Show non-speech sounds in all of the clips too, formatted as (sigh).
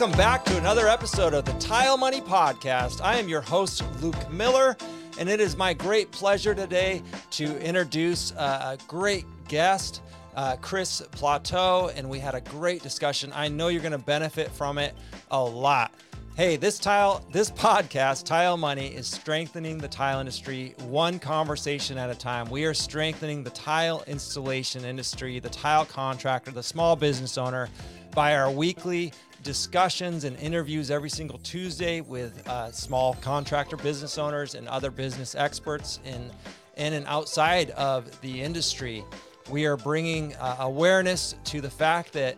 Welcome back to another episode of the Tile Money Podcast. I am your host, Luke Miller, and it is my great pleasure today to introduce uh, a great guest, uh, Chris Plateau, and we had a great discussion. I know you're going to benefit from it a lot. Hey, this tile, this podcast, Tile Money, is strengthening the tile industry one conversation at a time. We are strengthening the tile installation industry, the tile contractor, the small business owner by our weekly discussions and interviews every single Tuesday with uh, small contractor business owners and other business experts in, in and outside of the industry. We are bringing uh, awareness to the fact that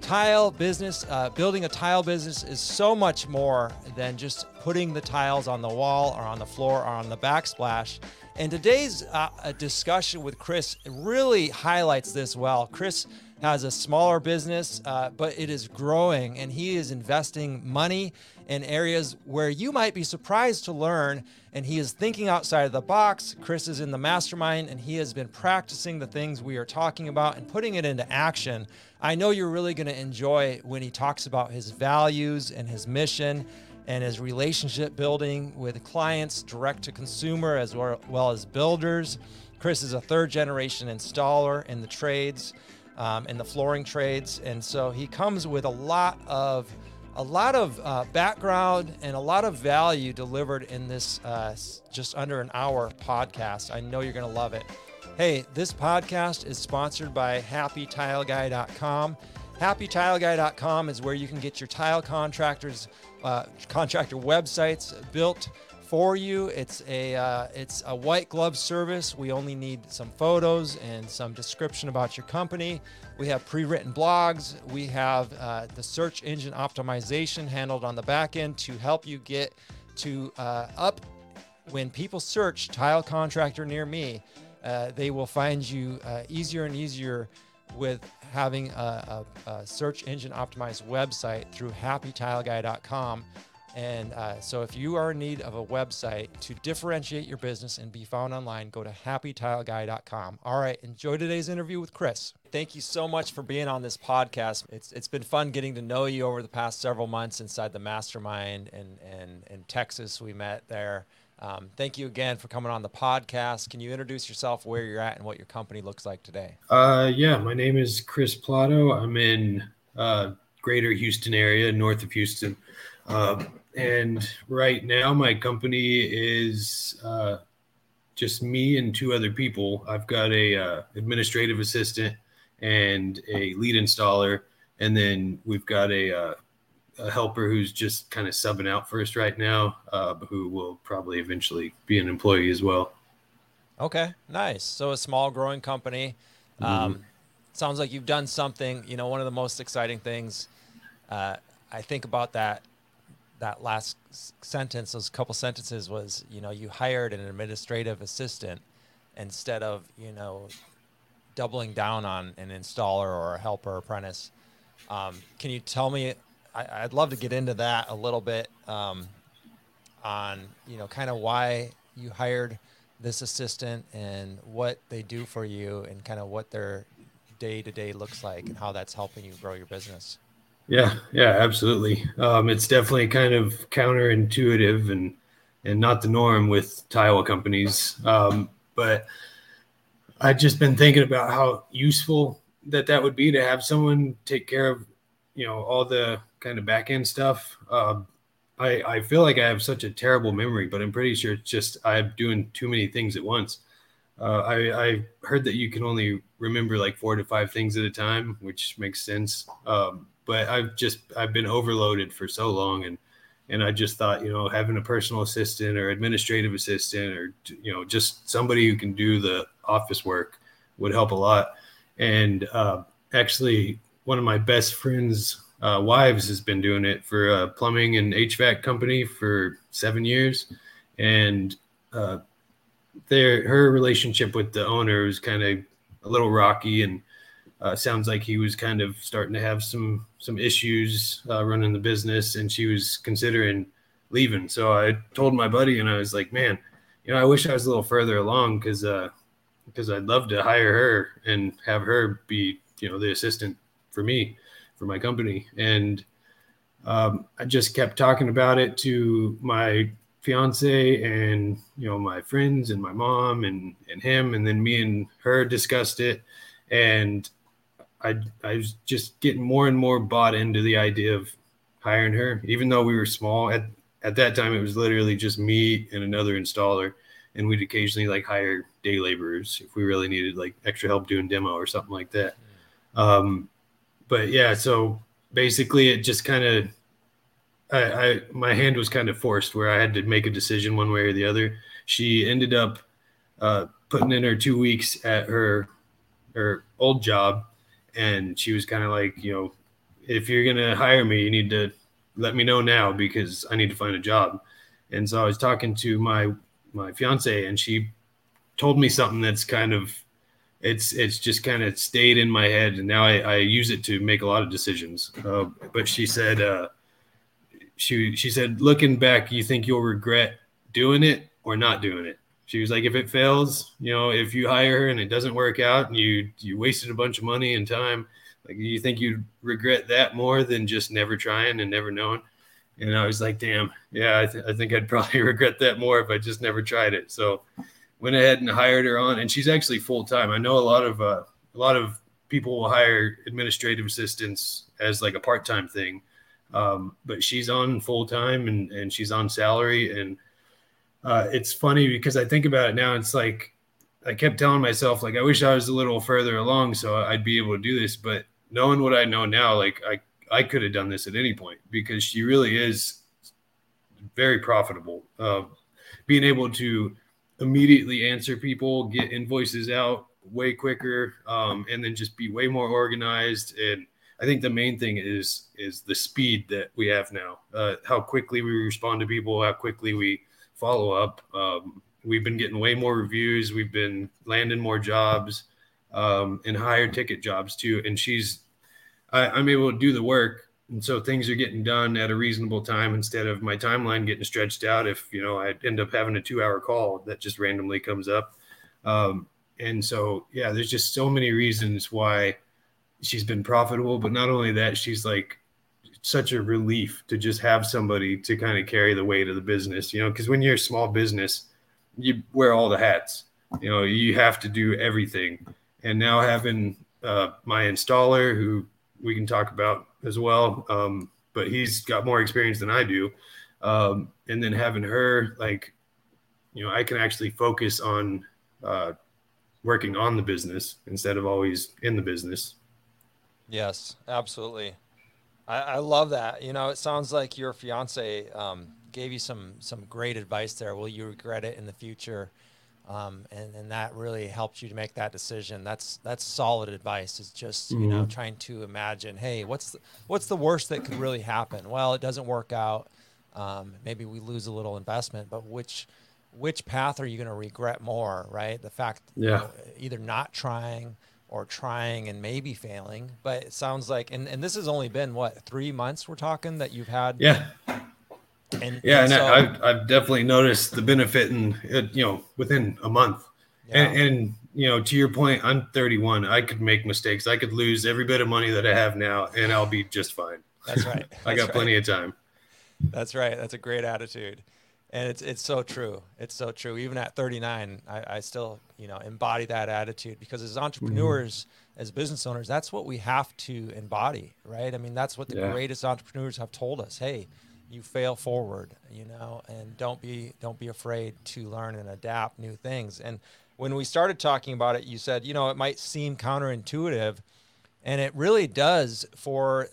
tile business, uh, building a tile business is so much more than just putting the tiles on the wall or on the floor or on the backsplash. And today's uh, discussion with Chris really highlights this well. Chris has a smaller business, uh, but it is growing, and he is investing money in areas where you might be surprised to learn. And he is thinking outside of the box. Chris is in the mastermind, and he has been practicing the things we are talking about and putting it into action. I know you're really going to enjoy when he talks about his values and his mission and his relationship building with clients, direct to consumer, as well as builders. Chris is a third generation installer in the trades um, in the flooring trades, and so he comes with a lot of a lot of uh, background and a lot of value delivered in this uh, just under an hour podcast. I know you're going to love it. Hey, this podcast is sponsored by HappyTileGuy.com. HappyTileGuy.com is where you can get your tile contractors uh, contractor websites built for you. It's a uh, it's a white glove service. We only need some photos and some description about your company. We have pre-written blogs. We have uh, the search engine optimization handled on the back end to help you get to uh, up when people search tile contractor near me. Uh, they will find you uh, easier and easier with having a, a, a search engine optimized website through happytileguy.com and uh, so, if you are in need of a website to differentiate your business and be found online, go to happytileguy.com. All right, enjoy today's interview with Chris. Thank you so much for being on this podcast. It's it's been fun getting to know you over the past several months inside the mastermind and and in Texas. We met there. Um, thank you again for coming on the podcast. Can you introduce yourself, where you're at, and what your company looks like today? Uh, yeah, my name is Chris Plato. I'm in uh, Greater Houston area, north of Houston. Uh, and right now my company is uh, just me and two other people. I've got a uh, administrative assistant and a lead installer. And then we've got a, uh, a helper who's just kind of subbing out for us right now uh, who will probably eventually be an employee as well. Okay nice. So a small growing company. Um, mm-hmm. sounds like you've done something you know one of the most exciting things uh, i think about that that last sentence, those couple sentences was, you know, you hired an administrative assistant instead of, you know, doubling down on an installer or a helper apprentice. Um, can you tell me? I, would love to get into that a little bit um, on, you know, kind of why you hired this assistant and what they do for you and kind of what their day to day looks like and how that's helping you grow your business. Yeah, yeah, absolutely. Um, it's definitely kind of counterintuitive and and not the norm with tile companies. Um, but I've just been thinking about how useful that that would be to have someone take care of, you know, all the kind of back end stuff. Uh, I I feel like I have such a terrible memory, but I'm pretty sure it's just I'm doing too many things at once. Uh, I, I heard that you can only remember like four to five things at a time, which makes sense. Um, but I've just I've been overloaded for so long. And and I just thought you know having a personal assistant or administrative assistant or you know just somebody who can do the office work would help a lot. And uh, actually one of my best friends uh, wives has been doing it for a plumbing and HVAC company for seven years. And uh, their her relationship with the owner was kind of a little rocky and uh, sounds like he was kind of starting to have some some issues uh, running the business, and she was considering leaving. So I told my buddy, and I was like, "Man, you know, I wish I was a little further along because because uh, I'd love to hire her and have her be you know the assistant for me for my company." And um, I just kept talking about it to my fiance and you know my friends and my mom and and him, and then me and her discussed it, and I I was just getting more and more bought into the idea of hiring her, even though we were small at at that time. It was literally just me and another installer, and we'd occasionally like hire day laborers if we really needed like extra help doing demo or something like that. Um, but yeah, so basically it just kind of I, I my hand was kind of forced where I had to make a decision one way or the other. She ended up uh, putting in her two weeks at her her old job, and she was kind of like, you know, if you're gonna hire me, you need to let me know now because I need to find a job. And so I was talking to my my fiance, and she told me something that's kind of it's it's just kind of stayed in my head, and now I, I use it to make a lot of decisions. Uh, but she said, uh, she she said, looking back, you think you'll regret doing it or not doing it. She was like, if it fails, you know, if you hire her and it doesn't work out and you you wasted a bunch of money and time, like you think you'd regret that more than just never trying and never knowing. And I was like, damn, yeah, I, th- I think I'd (laughs) probably regret that more if I just never tried it. So went ahead and hired her on, and she's actually full time. I know a lot of uh, a lot of people will hire administrative assistants as like a part time thing, um, but she's on full time and and she's on salary, and uh, it's funny because I think about it now. It's like I kept telling myself like I wish I was a little further along so I'd be able to do this, but knowing what I know now, like I I could have done this at any point because she really is very profitable. Uh, being able to immediately answer people, get invoices out way quicker, um, and then just be way more organized. And I think the main thing is is the speed that we have now, uh, how quickly we respond to people, how quickly we follow up. Um, we've been getting way more reviews. We've been landing more jobs um, and higher ticket jobs too. And she's, I, I'm able to do the work and so things are getting done at a reasonable time instead of my timeline getting stretched out if you know i end up having a two hour call that just randomly comes up um, and so yeah there's just so many reasons why she's been profitable but not only that she's like such a relief to just have somebody to kind of carry the weight of the business you know because when you're a small business you wear all the hats you know you have to do everything and now having uh, my installer who we can talk about as well. Um, but he's got more experience than I do. Um, and then having her, like, you know, I can actually focus on uh, working on the business instead of always in the business. Yes, absolutely. I, I love that. You know, it sounds like your fiance um, gave you some some great advice there. Will you regret it in the future? Um, and, and that really helps you to make that decision. That's that's solid advice. Is just you know mm-hmm. trying to imagine, hey, what's the, what's the worst that could really happen? Well, it doesn't work out. Um, maybe we lose a little investment, but which which path are you going to regret more? Right, the fact yeah. You know, either not trying or trying and maybe failing. But it sounds like, and, and this has only been what three months we're talking that you've had. Yeah. And yeah, and, so, I've, I've definitely noticed the benefit in uh, you know within a month. Yeah. And, and you know, to your point, I'm 31. I could make mistakes. I could lose every bit of money that I have now, and I'll be just fine. That's (laughs) right. That's I got right. plenty of time. That's right. That's a great attitude, and it's it's so true. It's so true. Even at 39, I, I still you know embody that attitude because as entrepreneurs, mm-hmm. as business owners, that's what we have to embody, right? I mean, that's what the yeah. greatest entrepreneurs have told us. Hey, you fail forward, you know, and don't be don't be afraid to learn and adapt new things. And when we started talking about it, you said, you know, it might seem counterintuitive, and it really does for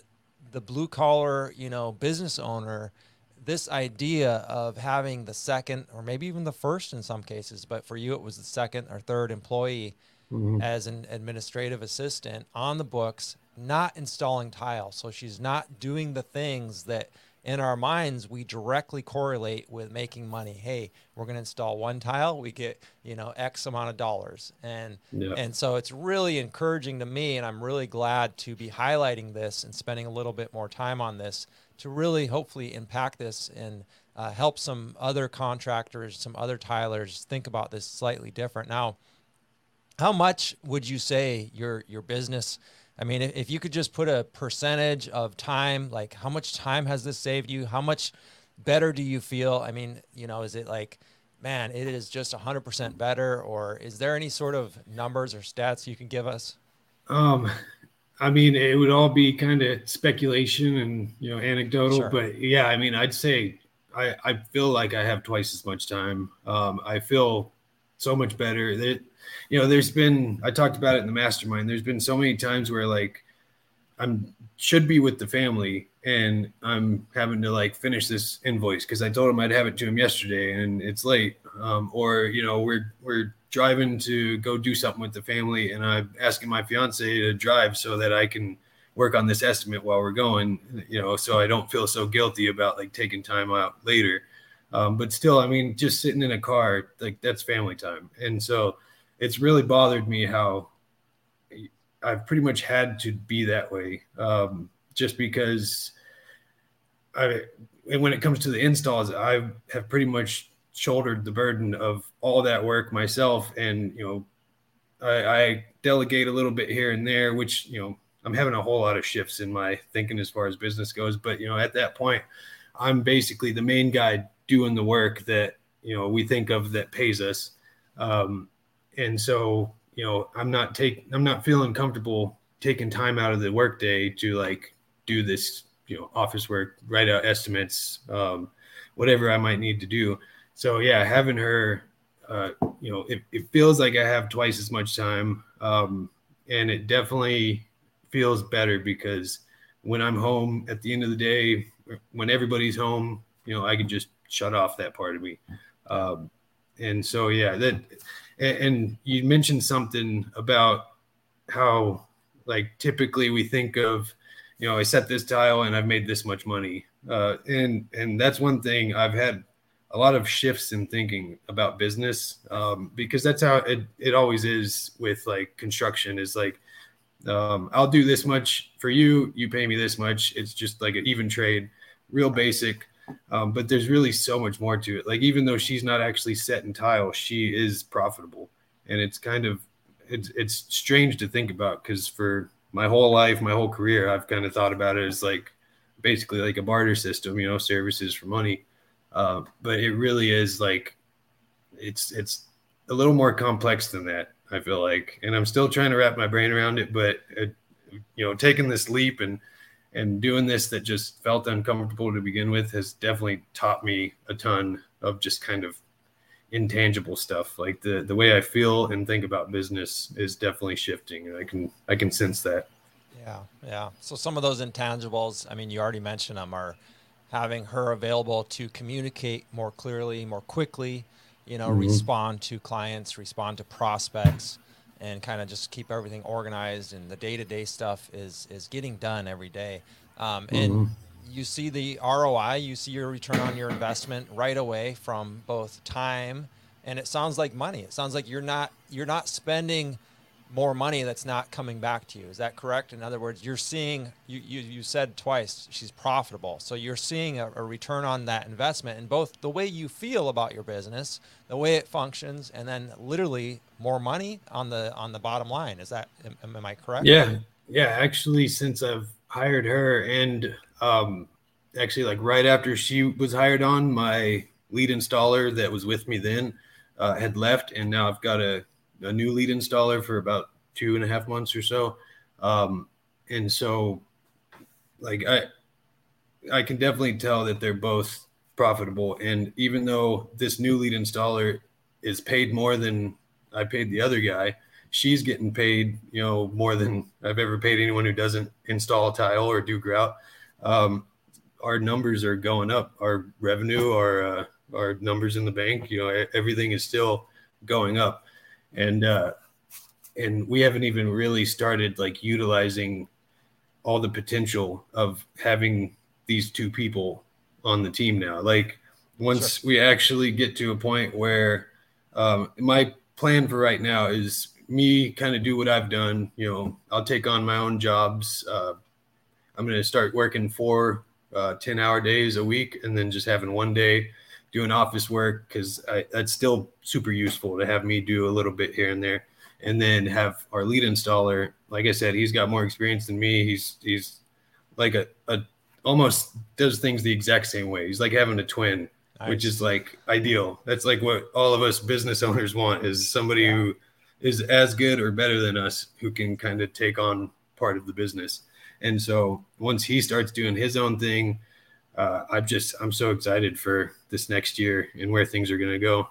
the blue collar, you know, business owner. This idea of having the second, or maybe even the first in some cases, but for you it was the second or third employee mm-hmm. as an administrative assistant on the books, not installing tile. So she's not doing the things that in our minds we directly correlate with making money hey we're going to install one tile we get you know x amount of dollars and yeah. and so it's really encouraging to me and i'm really glad to be highlighting this and spending a little bit more time on this to really hopefully impact this and uh, help some other contractors some other tilers think about this slightly different now how much would you say your your business I mean, if, if you could just put a percentage of time, like how much time has this saved you? How much better do you feel? I mean, you know, is it like, man, it is just 100% better? Or is there any sort of numbers or stats you can give us? Um, I mean, it would all be kind of speculation and, you know, anecdotal, sure. but yeah, I mean, I'd say I, I feel like I have twice as much time. Um, I feel so much better that, you know, there's been, I talked about it in the mastermind. There's been so many times where like I'm should be with the family and I'm having to like finish this invoice because I told him I'd have it to him yesterday and it's late. Um, or you know we're we're driving to go do something with the family and I'm asking my fiance to drive so that I can work on this estimate while we're going. You know, so I don't feel so guilty about like taking time out later. Um, but still, I mean, just sitting in a car like that's family time, and so it's really bothered me how I've pretty much had to be that way, um, just because I. And when it comes to the installs, I have pretty much shouldered the burden of all that work myself, and you know, I, I delegate a little bit here and there, which you know, I'm having a whole lot of shifts in my thinking as far as business goes. But you know, at that point, I'm basically the main guy doing the work that you know we think of that pays us. Um, and so you know, I'm not take I'm not feeling comfortable taking time out of the workday to like do this, you know, office work, write out estimates, um, whatever I might need to do. So yeah, having her, uh, you know, it, it feels like I have twice as much time, um, and it definitely feels better because when I'm home at the end of the day, when everybody's home, you know, I can just shut off that part of me. Um, and so yeah, that and, and you mentioned something about how like typically we think of you know i set this tile and i've made this much money. Uh, and and that's one thing i've had a lot of shifts in thinking about business um, because that's how it, it always is with like construction is like um, i'll do this much for you you pay me this much. It's just like an even trade real basic. Um, but there's really so much more to it. Like even though she's not actually set in tile, she is profitable, and it's kind of it's it's strange to think about because for my whole life, my whole career, I've kind of thought about it as like basically like a barter system, you know, services for money. Uh, but it really is like it's it's a little more complex than that. I feel like, and I'm still trying to wrap my brain around it. But it, you know, taking this leap and and doing this that just felt uncomfortable to begin with has definitely taught me a ton of just kind of intangible stuff like the the way i feel and think about business is definitely shifting and i can i can sense that yeah yeah so some of those intangibles i mean you already mentioned them are having her available to communicate more clearly more quickly you know mm-hmm. respond to clients respond to prospects and kind of just keep everything organized and the day-to-day stuff is is getting done every day um, and mm-hmm. You see the roi you see your return on your investment right away from both time and it sounds like money it sounds like you're not you're not spending more money that's not coming back to you. Is that correct? In other words, you're seeing you you, you said twice she's profitable, so you're seeing a, a, return on that investment in both the way you feel about your business, the way it functions, and then literally more money on the on the bottom line. Is that am, am I correct? Yeah, yeah. Actually, since I've hired her, and um, actually like right after she was hired on, my lead installer that was with me then uh, had left, and now I've got a a new lead installer for about two and a half months or so. Um, and so like I I can definitely tell that they're both profitable. And even though this new lead installer is paid more than I paid the other guy, she's getting paid, you know, more than I've ever paid anyone who doesn't install tile or do grout. Um, our numbers are going up. Our revenue, our uh, our numbers in the bank, you know, everything is still going up and uh, and we haven't even really started like utilizing all the potential of having these two people on the team now. Like once sure. we actually get to a point where um, my plan for right now is me kind of do what I've done. You know, I'll take on my own jobs. Uh, I'm going to start working four uh, 10 hour days a week and then just having one day doing office work because that's still super useful to have me do a little bit here and there. and then have our lead installer. Like I said, he's got more experience than me. He's he's like a, a almost does things the exact same way. He's like having a twin, nice. which is like ideal. That's like what all of us business owners want is somebody yeah. who is as good or better than us who can kind of take on part of the business. And so once he starts doing his own thing, uh, I'm just I'm so excited for this next year and where things are going to go.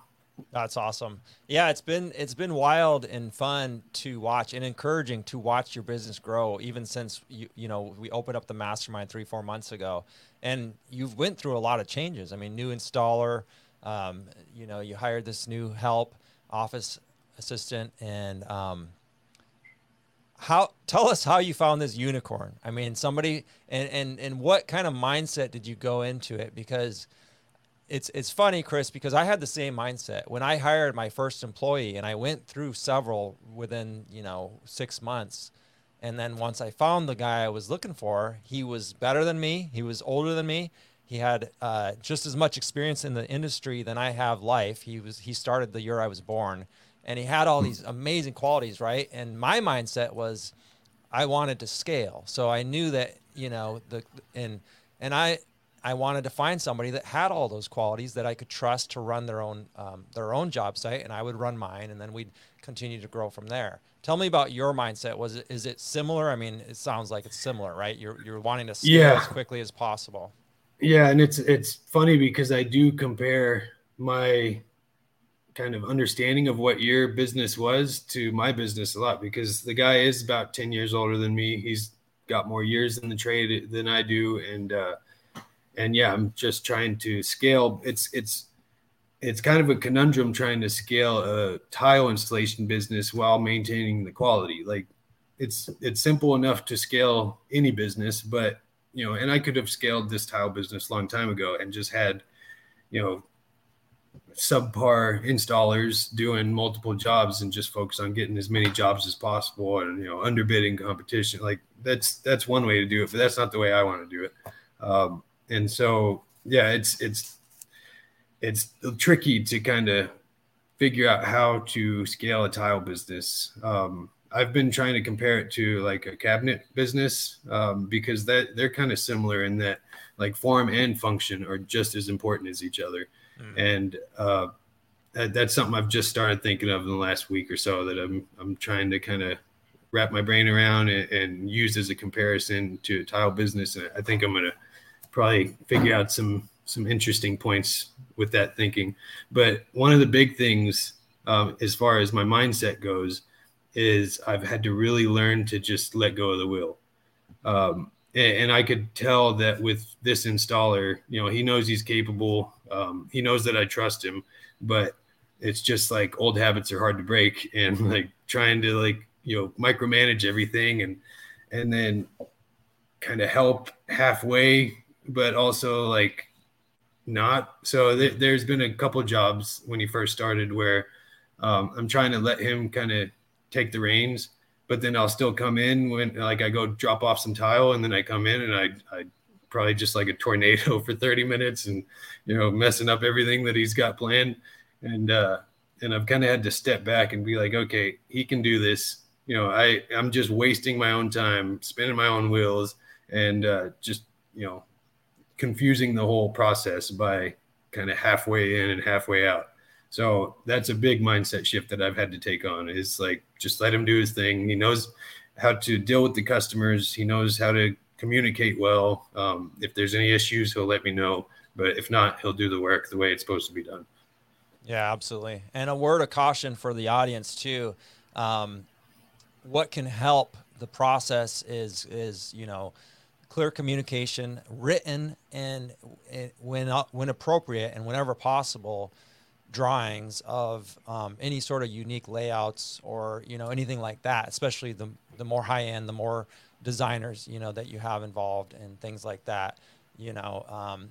That's awesome. Yeah, it's been it's been wild and fun to watch and encouraging to watch your business grow even since you you know we opened up the mastermind 3 4 months ago and you've went through a lot of changes. I mean, new installer, um, you know, you hired this new help office assistant and um, how tell us how you found this unicorn. I mean, somebody and and and what kind of mindset did you go into it because it's it's funny, Chris, because I had the same mindset when I hired my first employee, and I went through several within you know six months, and then once I found the guy I was looking for, he was better than me. He was older than me. He had uh, just as much experience in the industry than I have life. He was he started the year I was born, and he had all these amazing qualities, right? And my mindset was, I wanted to scale, so I knew that you know the and and I I wanted to find somebody that had all those qualities that I could trust to run their own um, their own job site, and I would run mine, and then we'd continue to grow from there. Tell me about your mindset. Was it is it similar? I mean, it sounds like it's similar, right? You're you're wanting to scale yeah. as quickly as possible. Yeah, and it's it's funny because I do compare my kind of understanding of what your business was to my business a lot because the guy is about 10 years older than me. He's got more years in the trade than I do. And, uh, and yeah, I'm just trying to scale. It's it's it's kind of a conundrum trying to scale a tile installation business while maintaining the quality. Like it's it's simple enough to scale any business, but you know, and I could have scaled this tile business a long time ago and just had, you know, subpar installers doing multiple jobs and just focus on getting as many jobs as possible and you know underbidding competition like that's that's one way to do it but that's not the way i want to do it um, and so yeah, it's it's it's tricky to kind of figure out how to scale a tile business. Um, I've been trying to compare it to like a cabinet business um, because that they're kind of similar in that like form and function are just as important as each other, mm. and uh, that, that's something I've just started thinking of in the last week or so that I'm I'm trying to kind of wrap my brain around and, and use as a comparison to a tile business. And I think I'm gonna probably figure out some some interesting points with that thinking. But one of the big things, um, as far as my mindset goes, is I've had to really learn to just let go of the wheel. Um, and, I could tell that with this installer, you know, he knows he's capable. Um, he knows that I trust him, but it's just like old habits are hard to break, (laughs) and like trying to like you know micromanage everything and and then kind of help halfway but also like not. So th- there's been a couple jobs when he first started where um, I'm trying to let him kind of take the reins, but then I'll still come in when like I go drop off some tile and then I come in and I I probably just like a tornado (laughs) for 30 minutes and you know messing up everything that he's got planned and uh and I've kind of had to step back and be like okay he can do this you know I I'm just wasting my own time spinning my own wheels and uh just you know confusing the whole process by kind of halfway in and halfway out. So that's a big mindset shift that I've had to take on is like just let him do his thing. He knows how to deal with the customers. He knows how to communicate well. Um, if there's any issues, he'll let me know. But if not, he'll do the work the way it's supposed to be done. Yeah, absolutely. And a word of caution for the audience too. Um, what can help the process is is you know clear communication, written and, and when when appropriate and whenever possible, drawings of um, any sort of unique layouts or you know anything like that. Especially the the more high end, the more designers you know that you have involved and things like that. You know, um,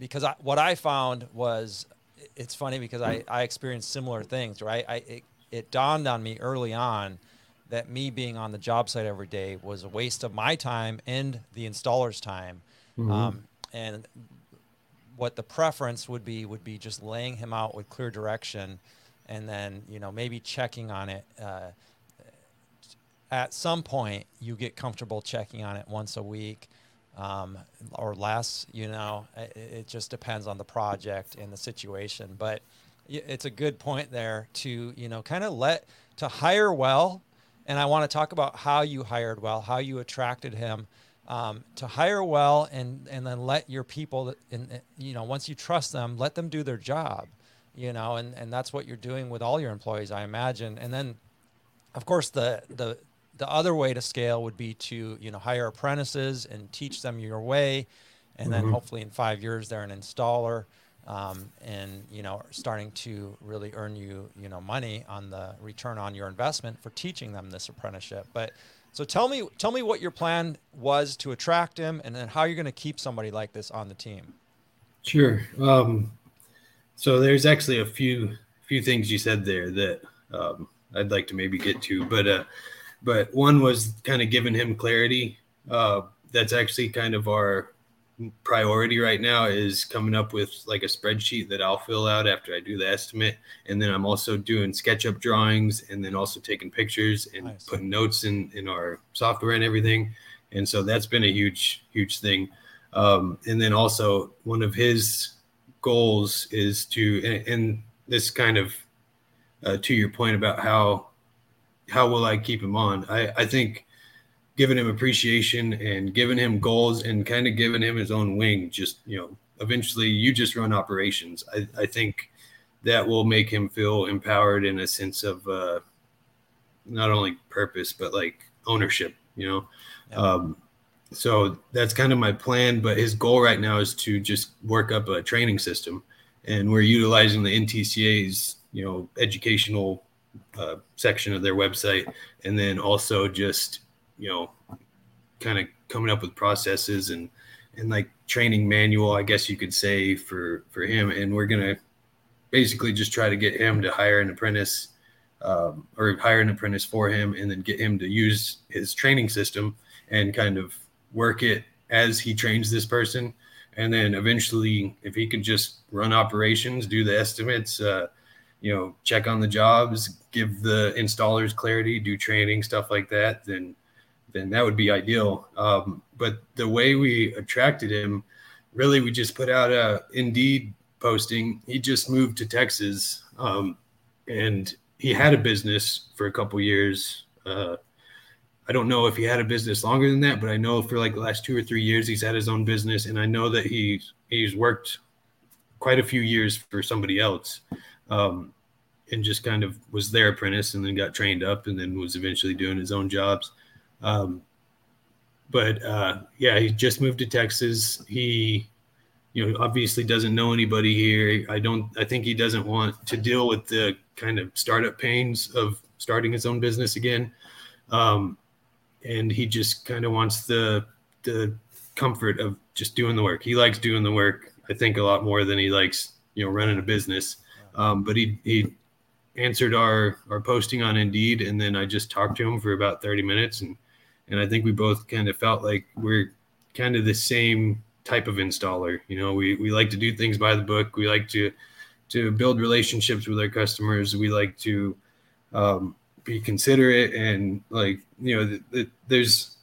because I, what I found was it's funny because I I experienced similar things. Right, I it, it dawned on me early on that me being on the job site every day was a waste of my time and the installer's time. Mm-hmm. Um, and what the preference would be would be just laying him out with clear direction, and then you know maybe checking on it uh, at some point you get comfortable checking on it once a week um, or less. You know, it, it, just depends on the project and the situation. But it's a good point there to you know kind of let to hire well. And I want to talk about how you hired well, how you attracted him. Um, to hire well and and then let your people in you know once you trust them let them do their job you know and and that's what you're doing with all your employees i imagine. And then of course the the the other way to scale would be to you know hire apprentices and teach them your way. And then mm-hmm. hopefully in five years they're an installer um, and you know starting to really earn you you know money on the return on your investment for teaching them this apprenticeship. But so tell me tell me what your plan was to attract him and then how you're going to keep somebody like this on the team sure um, so there's actually a few few things you said there that um, I'd like to maybe get to, but uh, but one was kind of giving him clarity. Uh, that's actually kind of our priority right now is coming up with like a spreadsheet that I'll fill out after I do the estimate, and then I'm also doing SketchUp drawings, and then also taking pictures and nice. putting notes in in our software and everything. And so that's been a huge huge thing. Um, and then also one of his goals is to and, and this kind of uh, to your point about how how will I keep him on? I, I think giving him appreciation and giving him goals and kind of giving him his own wing, just you know, eventually you just run operations. I, I think that will make him feel empowered in a sense of uh, not only purpose but like ownership. You know, yeah. um, so that's kind of my plan. But his goal right now is to just work up a training system, and we're utilizing the NTCA's you know educational uh, section of their website, and then also just you know kind of coming up with processes and and like training manual, I guess you could say for for him. And we're gonna basically just try to get him to hire an apprentice um, or hire an apprentice for him, and then get him to use his training system and kind of work it as he trains this person. And then eventually, if he could just run operations, do the estimates, uh, you know, check on the jobs, give the installers clarity, do training, stuff like that, then then that would be ideal. Um, but the way we attracted him, really, we just put out a Indeed posting. He just moved to Texas, um, and he had a business for a couple years. Uh, I don't know if he had a business longer than that, but I know for like the last two or three years he's had his own business, and I know that he's he's worked quite a few years for somebody else um, and just kind of was their apprentice and then got trained up and then was eventually doing his own jobs. Um, but uh, yeah, he just moved to Texas. He, you know, obviously doesn't know anybody here. I don't. I think he doesn't want to deal with the kind of startup pains of starting his own business again. Um, and he just kind of wants the the comfort of just doing the work. He likes doing the work. I think a lot more than he likes, you know, running a business. Um, but he he answered our our posting on Indeed, and then I just talked to him for about thirty minutes, and and I think we both kind of felt like we're kind of the same type of installer. You know, we we like to do things by the book. We like to to build relationships with our customers. We like to um, be considerate and like you know, the, the, there's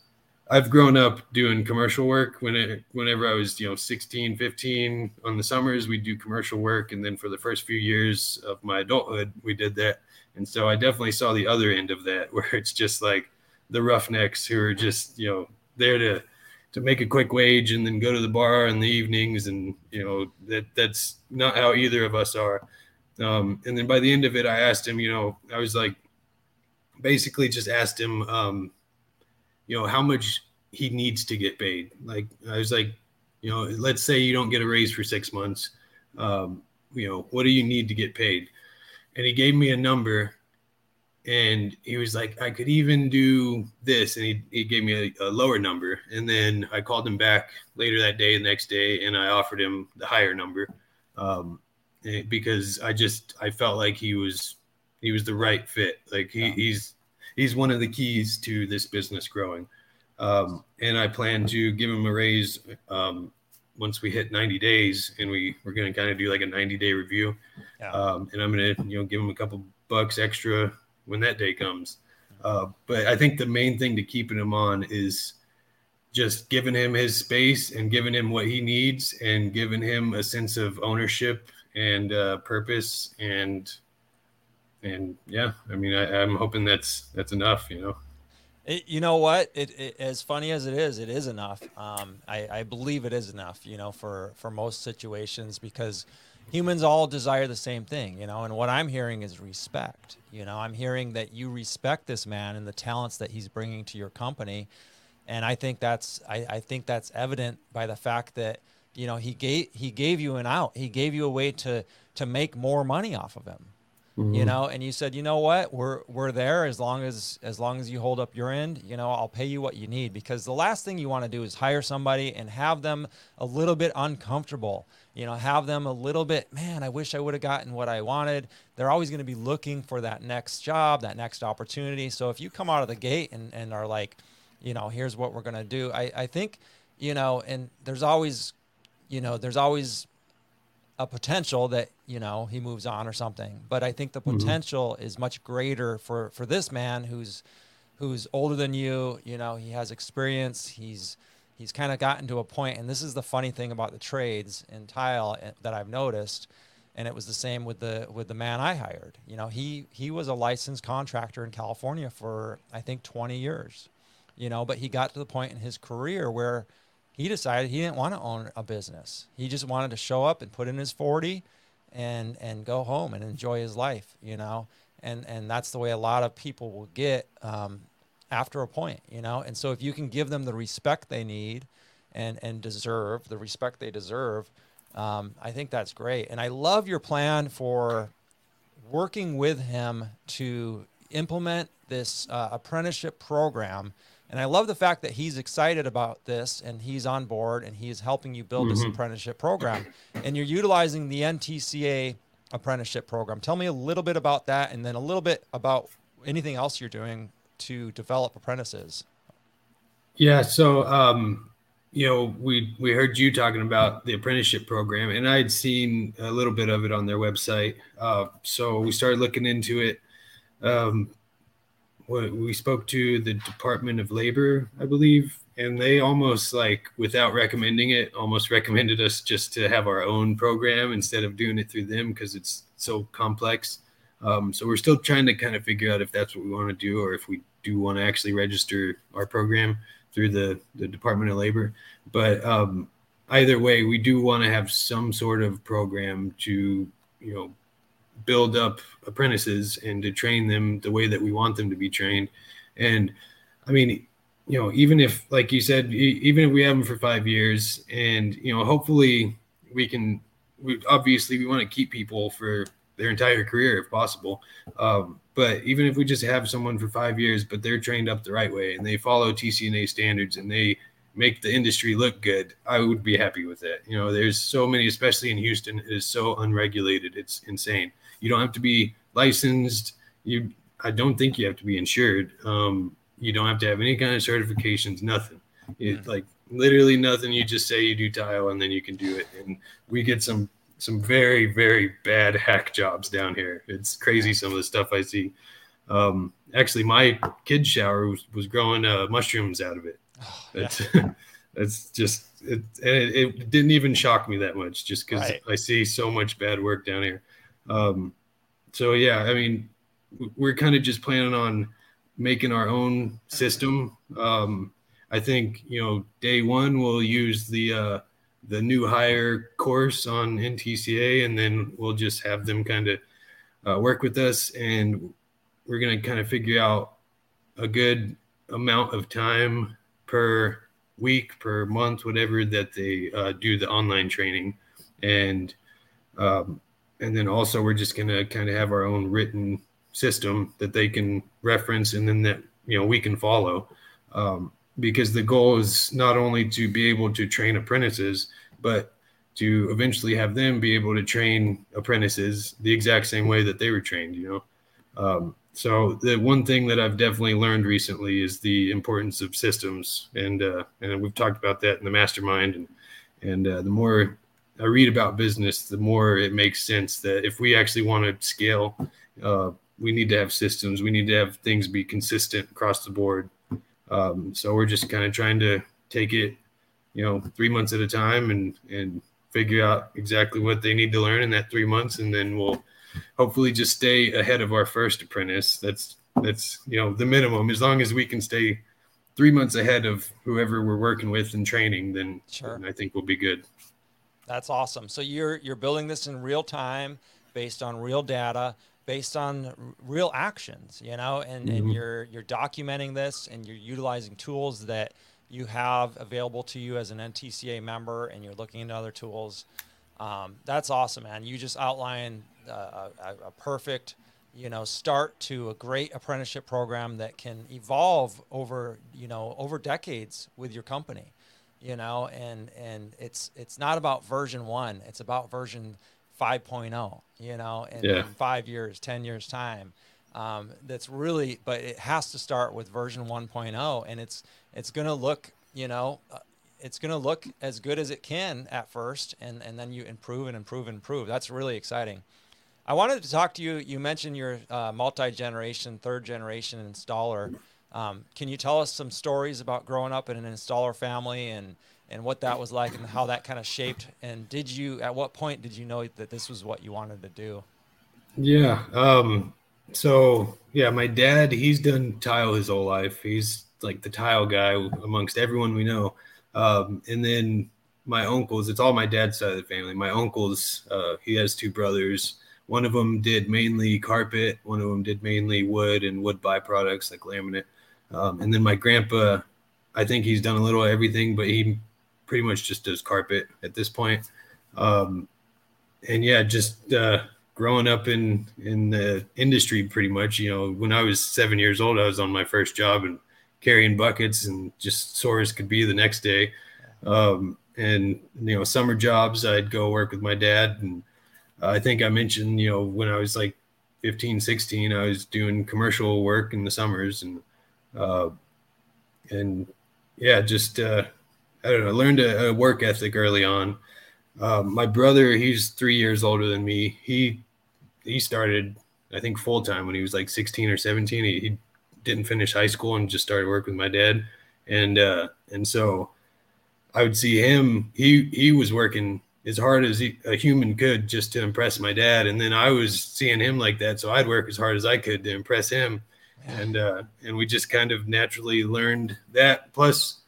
I've grown up doing commercial work when it, whenever I was, you know, 16, 15 on the summers, we do commercial work. And then for the first few years of my adulthood, we did that. And so I definitely saw the other end of that (laughs) where it's just like the roughnecks who are just, you know, there to, to make a quick wage and then go to the bar in the evenings. And, you know, that that's not how either of us are. Um, and then by the end of it, I asked him, you know, I was like, basically just asked him, um, you know, how much he needs to get paid. Like I was like, you know, let's say you don't get a raise for six months. Um, you know, what do you need to get paid? And he gave me a number and he was like, I could even do this. And he, he gave me a, a, lower number. And then I called him back later that day, the next day, and I offered him the higher number. Um, eh, because I just, I felt like he was, he was the right fit. Like he, yeah. he's, he's one of the keys to this business growing. Um, and I plan to give him a raise um, once we hit 90 days, and we we're going to kind of do like a 90 day review. Yeah. Um, and I'm going to you know give him a couple bucks extra when that day comes. Uh, but I think the main thing to keeping him on is just giving him his space and giving him what he needs and giving him a sense of ownership and uh, purpose and and yeah i mean I, i'm hoping that's that's enough you know it, you know what? It, it, as funny as it is, it is enough. Um, I, I believe it is enough. You know, for for most situations, because humans all desire the same thing. You know, and what I'm hearing is respect. You know, I'm hearing that you respect this man and the talents that he's bringing to your company, and I think that's I, I think that's evident by the fact that you know he gave he gave you an out. He gave you a way to to make more money off of him mm-hmm. you know, and you said, you know what, we're we're there as long as as long as you hold up your end, you know, I'll pay you what you need because the last thing you want to do is hire somebody and have them a little bit uncomfortable. You know, have them a little bit, man, I wish I would have gotten what I wanted. They're always going to be looking for that next job, that next opportunity. So if you come out of the gate and, and are like, you know, here's what we're going to do, I, I think, you know, and there's always, you know, there's always a potential that you know he moves on or something. But I think the mm-hmm. potential mm-hmm. is much greater for for this man who's who's older than you. You know, he has experience. He's he's kind of gotten to a point, and this is the funny thing about the trades in tile eh, that I've noticed. And it was the same with the with the man I hired. You know, he he was a licensed contractor in California for I think 20 years. You know, but he got to the point in his career where he decided he didn't want to own a business. He just wanted to show up and put in his 40 and and go home and enjoy his life, you know. And and that's the way a lot of people will get um, after a point, you know. And so if you can give them the respect they need and and deserve, the respect they deserve, um, I think that's great. And I love your plan for working with him to implement this uh, apprenticeship program and I love the fact that he's excited about this and he's on board and he's helping you build mm-hmm. this apprenticeship program. And you're utilizing the NTCA apprenticeship program. Tell me a little bit about that and then a little bit about anything else you're doing to develop apprentices. Yeah. So, um, you know, we we heard you talking about the apprenticeship program, and I'd seen a little bit of it on their website. Uh, so we started looking into it. Um, we spoke to the Department of Labor, I believe, and they almost like without recommending it, almost recommended us just to have our own program instead of doing it through them because it's so complex. Um, so we're still trying to kind of figure out if that's what we want to do or if we do want to actually register our program through the, the Department of Labor. But um, either way, we do want to have some sort of program to, you know, build up apprentices and to train them the way that we want them to be trained. And I mean, you know, even if, like you said, even if we have them for five years, and you know, hopefully we can. We obviously we want to keep people for their entire career if possible. Um, but even if we just have someone for five years, but they're trained up the right way and they follow TCNA standards and they make the industry look good, I would be happy with it. You know, there's so many, especially in Houston, it is so unregulated. It's insane. You don't have to be licensed. You, I don't think you have to be insured. Um, you don't have to have any kind of certifications. Nothing. It, mm-hmm. like literally nothing. You just say you do tile, and then you can do it. And we get some some very very bad hack jobs down here. It's crazy some of the stuff I see. Um, actually, my kid's shower was, was growing uh, mushrooms out of it. Oh, that's yeah. (laughs) that's just it, it, it. didn't even shock me that much, just because right. I see so much bad work down here. Um, so yeah, I mean, we're kind of just planning on making our own system. Um, I think you know, day one we'll use the uh, the new hire course on NTCA, and then we'll just have them kind of uh, work with us, and we're gonna kind of figure out a good amount of time per week, per month, whatever that they uh, do the online training, and um, and then also we're just going to kind of have our own written system that they can reference and then that you know we can follow. Um, because the goal is not only to be able to train apprentices but to eventually have them be able to train apprentices the exact same way that they were trained you know um, so the one thing that i've definitely learned recently is the importance of systems and uh, and we've talked about that in the mastermind and and uh, the more I read about business, the more it makes sense that if we actually want to scale, uh, we need to have systems. We need to have things be consistent across the board. Um, so we're just kind of trying to take it, you know, three months at a time and and figure out exactly what they need to learn in that three months, and then we'll hopefully just stay ahead of our first apprentice. That's that's you know the minimum. As long as we can stay three months ahead of whoever we're working with and training, then, sure. then I think we'll be good. That's awesome. So you're you're building this in real time, based on real data, based on real actions, you know, and, mm-hmm. and you're you're documenting this and you're utilizing tools that you have available to you as an NTCA member, and you're looking into other tools. Um, that's awesome, man. You just outlined uh, a, a perfect you know start to a great apprenticeship program that can evolve over you know over decades with your company you know and and it's it's not about version 1 it's about version 5.0 you know in, yeah. in 5 years 10 years time um, that's really but it has to start with version 1.0 and it's it's going to look you know uh, it's going to look as good as it can at first and and then you improve and improve and improve that's really exciting I wanted to talk to you. You mentioned your uh, multi generation, third generation installer. Um, can you tell us some stories about growing up in an installer family and, and what that was like and how that kind of shaped? And did you, at what point did you know that this was what you wanted to do? Yeah. Um, so, yeah, my dad, he's done tile his whole life. He's like the tile guy amongst everyone we know. Um, and then my uncles, it's all my dad's side of the family. My uncles, uh, he has two brothers one of them did mainly carpet, one of them did mainly wood and wood byproducts like laminate. Um, and then my grandpa, I think he's done a little everything, but he pretty much just does carpet at this point. Um, and yeah, just uh, growing up in in the industry, pretty much. You know, when I was seven years old, I was on my first job and carrying buckets and just sore as could be the next day. Um, and you know, summer jobs, I'd go work with my dad and I think I mentioned, you know, when I was like 15, 16, I was doing commercial work in the summers and, uh, and yeah, just, uh, I don't know, learned a, a work ethic early on. Um, my brother, he's three years older than me. He, he started, I think full time when he was like 16 or 17, he, he didn't finish high school and just started working with my dad. And, uh, and so I would see him, he, he was working as hard as he, a human could just to impress my dad. And then I was seeing him like that, so I'd work as hard as I could to impress him. And uh, and we just kind of naturally learned that. Plus,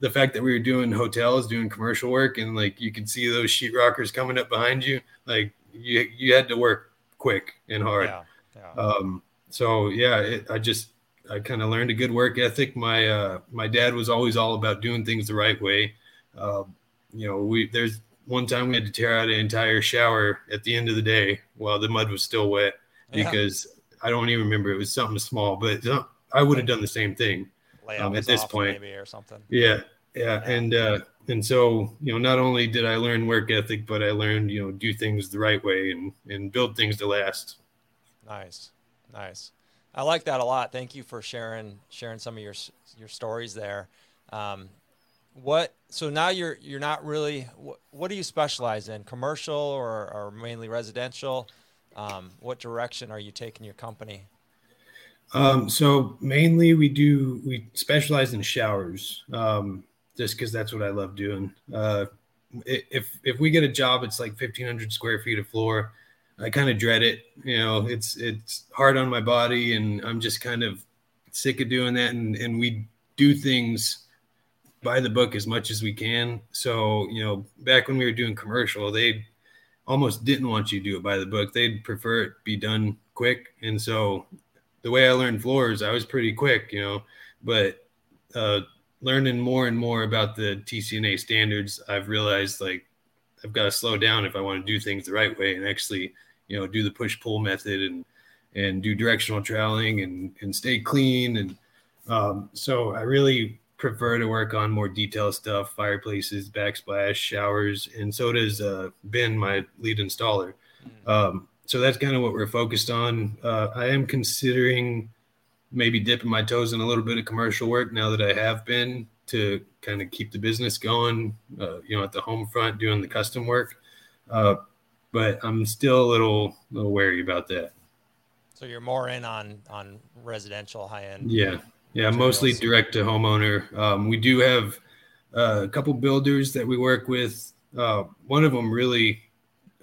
the fact that we were doing hotels, doing commercial work, and like you could see those sheetrockers coming up behind you, like you you had to work quick and hard. Yeah, yeah. Um, so yeah, it, I just I kind of learned a good work ethic. My uh, my dad was always all about doing things the right way. Uh, you know, we there's one time we had to tear out an entire shower at the end of the day while the mud was still wet because yeah. I don't even remember it was something small, but I would have done the same thing um, at this point maybe or something. Yeah, yeah, yeah. and uh, and so you know, not only did I learn work ethic, but I learned you know do things the right way and and build things to last. Nice, nice. I like that a lot. Thank you for sharing sharing some of your your stories there. Um, what so now you're you're not really what, what do you specialize in commercial or, or mainly residential um, what direction are you taking your company um, so mainly we do we specialize in showers um, just because that's what i love doing uh, if if we get a job it's like 1500 square feet of floor i kind of dread it you know it's it's hard on my body and i'm just kind of sick of doing that and and we do things by the book as much as we can. So, you know, back when we were doing commercial, they almost didn't want you to do it by the book. They'd prefer it be done quick. And so the way I learned floors, I was pretty quick, you know, but uh, learning more and more about the TCNA standards, I've realized like I've got to slow down if I want to do things the right way and actually, you know, do the push pull method and and do directional troweling and and stay clean and um, so I really prefer to work on more detailed stuff fireplaces backsplash showers and so does uh, ben my lead installer mm. um, so that's kind of what we're focused on uh, i am considering maybe dipping my toes in a little bit of commercial work now that i have been to kind of keep the business going uh, you know at the home front doing the custom work uh, but i'm still a little, little wary about that So you're more in on on residential high end. Yeah, yeah, mostly direct to homeowner. Um, we do have uh, a couple builders that we work with. Uh, one of them really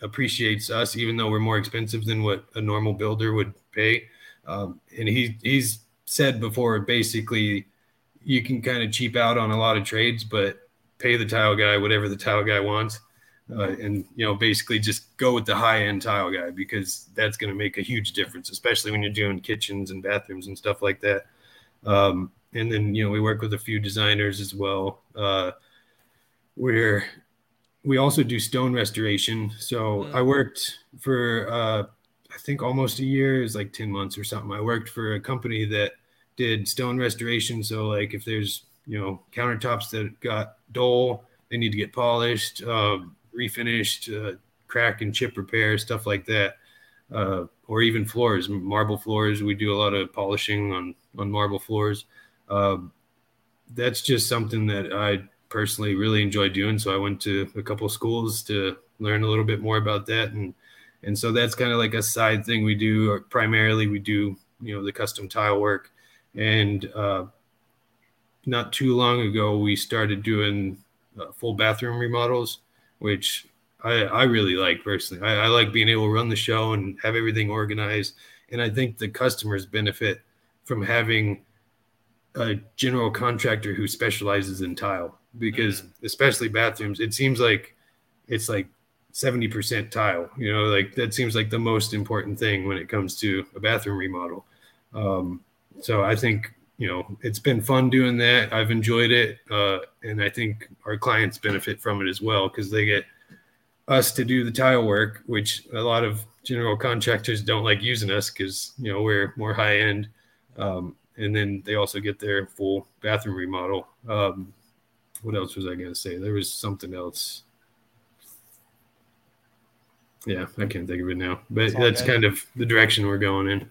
appreciates us, even though we're more expensive than what a normal builder would pay. Um, and he he's said before, basically, you can kind of cheap out on a lot of trades, but pay the tile guy whatever the tile guy wants uh, and you know basically just go with the high end tile guy because that's going to make a huge difference especially when you're doing kitchens and bathrooms and stuff like that um, and then you know we work with a few designers as well uh, where we also do stone restoration so mm. i worked for uh, i think almost a year is like 10 months or something i worked for a company that did stone restoration so like if there's you know countertops that got dull they need to get polished um, refinished, uh, crack and chip repair, stuff like that, uh, or even floors, marble floors. We do a lot of polishing on on marble floors. Um, that's just something that I personally really enjoy doing. So I went to a couple schools to learn a little bit more about that, and and so that's kind of like a side thing we do. Primarily, we do you know the custom tile work, and uh, not too long ago we started doing uh, full bathroom remodels which I, I really like personally. I, I like being able to run the show and have everything organized. And I think the customers benefit from having a general contractor who specializes in tile because mm. especially bathrooms, it seems like it's like 70% tile, you know, like that seems like the most important thing when it comes to a bathroom remodel. Um, so I think you know, it's been fun doing that. I've enjoyed it. Uh, and I think our clients benefit from it as well because they get us to do the tile work, which a lot of general contractors don't like using us because, you know, we're more high end. Um, and then they also get their full bathroom remodel. Um, what else was I going to say? There was something else. Yeah, I can't think of it now, but that's good. kind of the direction we're going in.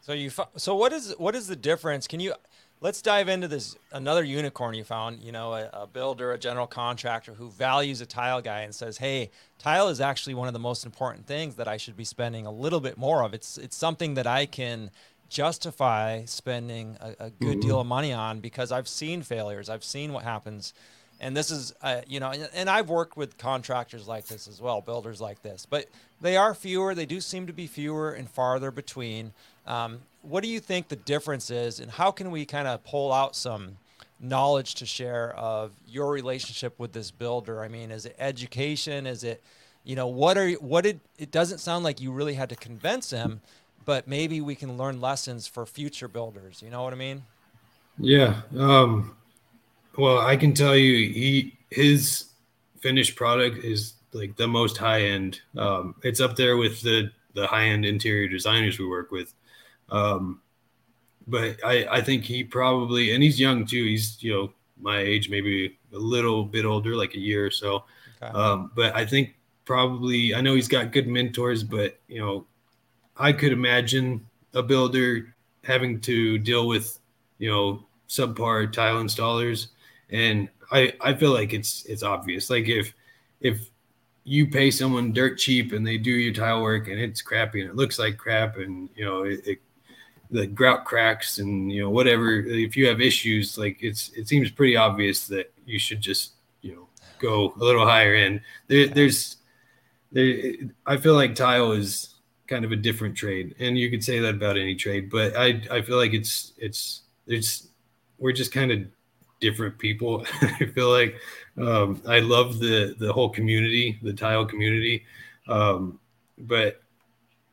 So you so what is what is the difference? Can you let's dive into this another unicorn you found, you know, a, a, builder, a general contractor who values a tile guy and says, "Hey, tile is actually one of the most important things that I should be spending a little bit more of. It's it's something that I can justify spending a, a good mm-hmm. deal of money on because I've seen failures. I've seen what happens." And this is, uh, you know, and I've worked with contractors like this as well, builders like this, but they are fewer. They do seem to be fewer and farther between. Um, what do you think the difference is, and how can we kind of pull out some knowledge to share of your relationship with this builder? I mean, is it education? Is it, you know, what are you what did it doesn't sound like you really had to convince him, but maybe we can learn lessons for future builders. You know what I mean? Yeah. Um, well, I can tell you, he his finished product is like the most high end. Um, it's up there with the the high end interior designers we work with. Um, but I, I think he probably, and he's young too. He's, you know, my age, maybe a little bit older, like a year or so. Okay. Um, but I think probably, I know he's got good mentors, but, you know, I could imagine a builder having to deal with, you know, subpar tile installers. And I, I feel like it's, it's obvious. Like if, if you pay someone dirt cheap and they do your tile work and it's crappy and it looks like crap and, you know, it, it the grout cracks and you know whatever if you have issues like it's it seems pretty obvious that you should just you know go a little higher end there, there's there i feel like tile is kind of a different trade. And you could say that about any trade but i i feel like it's it's it's we're just kind of different people. (laughs) I feel like um i love the the whole community the tile community. Um but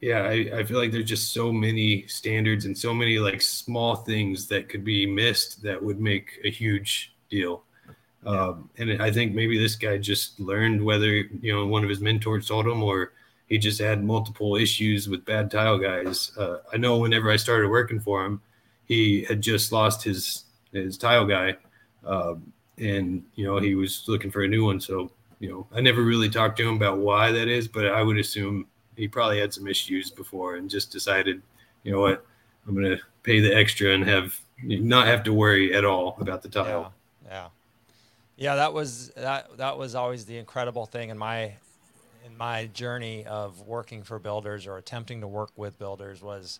yeah I, I feel like there's just so many standards and so many like small things that could be missed that would make a huge deal. Um, and i think maybe this guy just learned whether you know one of his mentors told him or he just had multiple issues with bad tile guys uh, i know whenever i started working for him he had just lost his his tile guy um, and you know he was looking for a new one so you know i never really talked to him about why that is but i would assume he probably had some issues before and just decided, you know what, I'm going to pay the extra and have not have to worry at all about the tile. Yeah, yeah, yeah. That was that. That was always the incredible thing in my in my journey of working for builders or attempting to work with builders was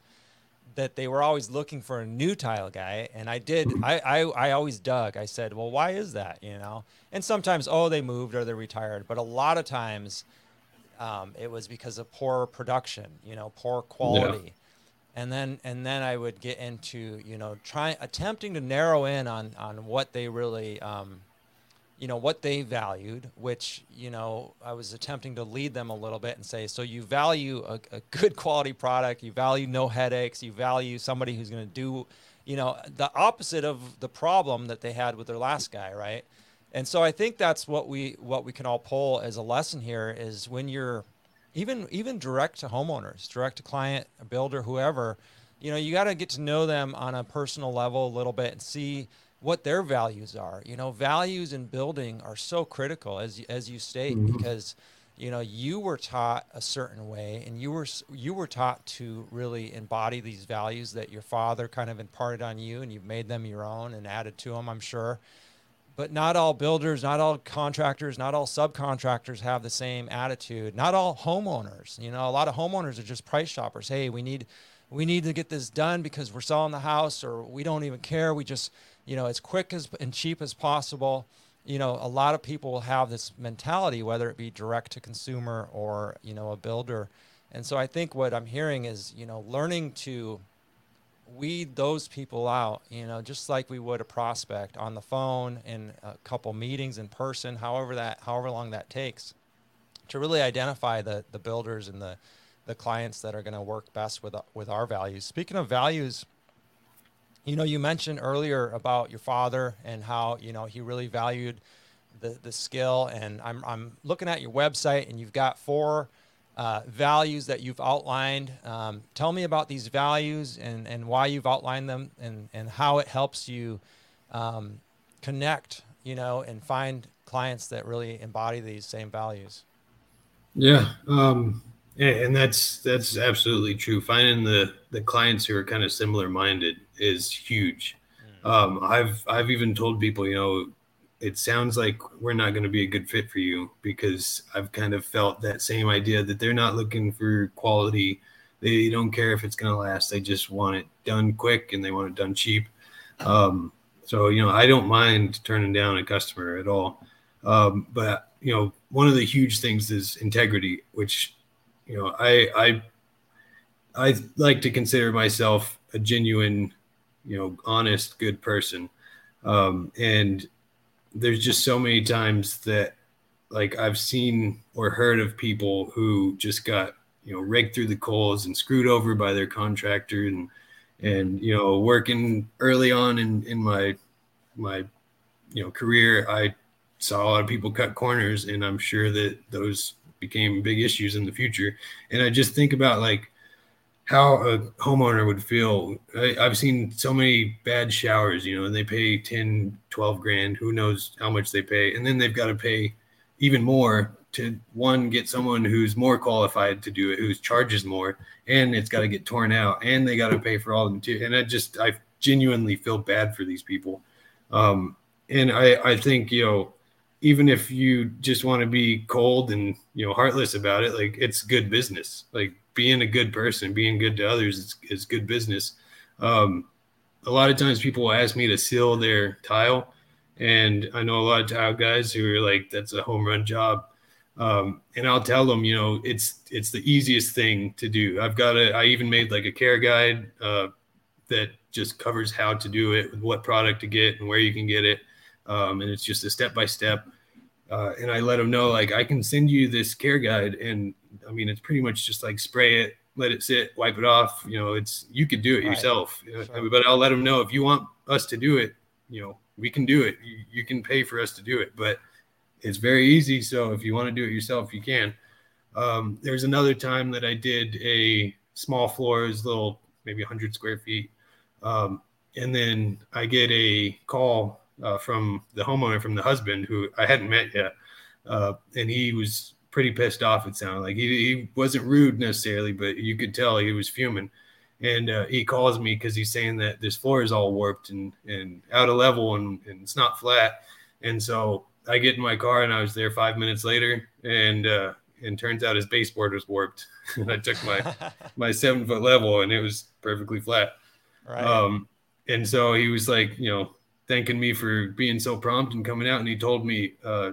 that they were always looking for a new tile guy. And i did I, I i always dug. I said well why is that? You know? And sometimes oh they moved or they're retired. But a lot of times um, it was because of poor production you know poor quality. Yeah. and then and then i would get into you know trying attempting to narrow in on on what they really um, you know what they valued which you know i was attempting to lead them a little bit and say so you value a, a good (laughs) quality product you value no headaches you value somebody who's going to do you know the opposite of the problem that they had with their last guy right? And so i think that's what we what we can all pull as a lesson here is when you're even even direct to homeowners direct to client a builder whoever you know you got to get to know them on a personal level a little bit and see what their values are. You know, values in building are so critical as as you state mm-hmm. because you know you were taught a certain way and you were you were taught to really embody these values that your father kind of imparted on you and you've made them your own and added to them, I'm sure. But not all builders, not all contractors, not all subcontractors have the same attitude. Not all homeowners. You know, a lot of homeowners are just price shoppers. Hey, we need we need to get this done because we're selling the house or we don't even care. We just you know, as quick as and cheap as possible. You know, a lot of people will have this mentality, whether it be direct to consumer or you know a builder. And so I think what I'm hearing is you know learning to weed those people out. You know, just like we would a prospect on the phone in a couple meetings in person, however that however long that takes, to really identify the the builders and the the clients that are going to work best with with our values. Speaking of values, you know, you mentioned earlier about your father and how you know he really valued the the skill. And I'm I'm looking at your website, and you've got four uh, values that you've outlined. Um, tell me about these values and and why you've outlined them, and and how it helps you um, connect, you know, and find clients that really embody these same values. Yeah. Um, and that's that's absolutely true. Finding the the clients who are kind of similar minded is huge. Mm. Um, I've I've even told people, you know, it sounds like we're not going to be a good fit for you because I've kind of felt that same idea that they're not looking for quality. They don't care if it's going to last. They just want it done quick and they want it done cheap. Um, so you know, I don't mind turning down a customer at all. Um, but you know, one of the huge things is integrity, which you know, I I I like to consider myself a genuine, you know, honest, good person. Um, and there's just so many times that like I've seen or heard of people who just got, you know, rigged through the coals and screwed over by their contractor and and you know, working early on in in my my you know career, I saw a lot of people cut corners and I'm sure that those became big issues in the future. And I just think about like how a homeowner would feel. I, have seen so many bad showers, you know, and they pay 10, 12 grand, who knows how much they pay. And then they've got to pay even more to one, get someone who's more qualified to do it, who charges more, and it's got to get torn out and they got to pay for all them too. And I just, I genuinely feel bad for these people. Um, and I, I think, you know, even if you just want to be cold and you know heartless about it like it's good business like being a good person being good to others is, is good business. Um, a lot of times people will ask me to seal their tile and i know a lot of tile guys who are like that's a home run job. Um, and i'll tell them you know it's it's the easiest thing to do. I've got a i even made like a care guide uh, that just covers how to do it what product to get and where you can get it. Um, and it's just a step by step. And I let them know like I can send you this care guide, and I mean it's pretty much just like spray it, let it sit, wipe it off. You know, it's you could do it right. yourself, sure. but I'll let them know if you want us to do it. You know, we can do it. You, you can pay for us to do it, but it's very easy. So if you want to do it yourself, you can. Um, there's another time that I did a small floors, little maybe 100 square feet, um, and then I get a call uh, from the homeowner, from the husband who I hadn't met yet, uh, and he was pretty pissed off. It sounded like he, he wasn't rude necessarily, but you could tell he was fuming. And uh, he calls me because he's saying that this floor is all warped and and out of level and, and it's not flat. And so I get in my car and I was there five minutes later, and uh, and turns out his baseboard was warped. (laughs) and I took my (laughs) my seven foot level, and it was perfectly flat. Right. Um, and so he was like, you know, thanking me for being so prompt and coming out. And he told me, uh,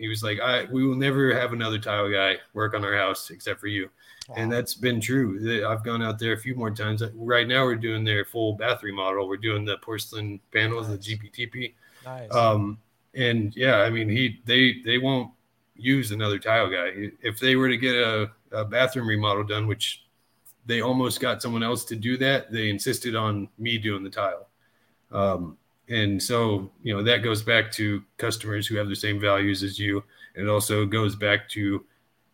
he was like, I we will never have another tile guy work on our house except for you. Wow. And that's been true. I've gone out there a few more times. Right now, we're doing their full bath remodel. We're doing the porcelain panels, nice. the GPTP. Nice. Um, and yeah, I mean, he they they won't use another tile guy. If they were to get a, a bathroom remodel done, which they almost got someone else to do that, they insisted on me doing the tile. Um, and so, you know, that goes back to customers who have the same values as you. And it also goes back to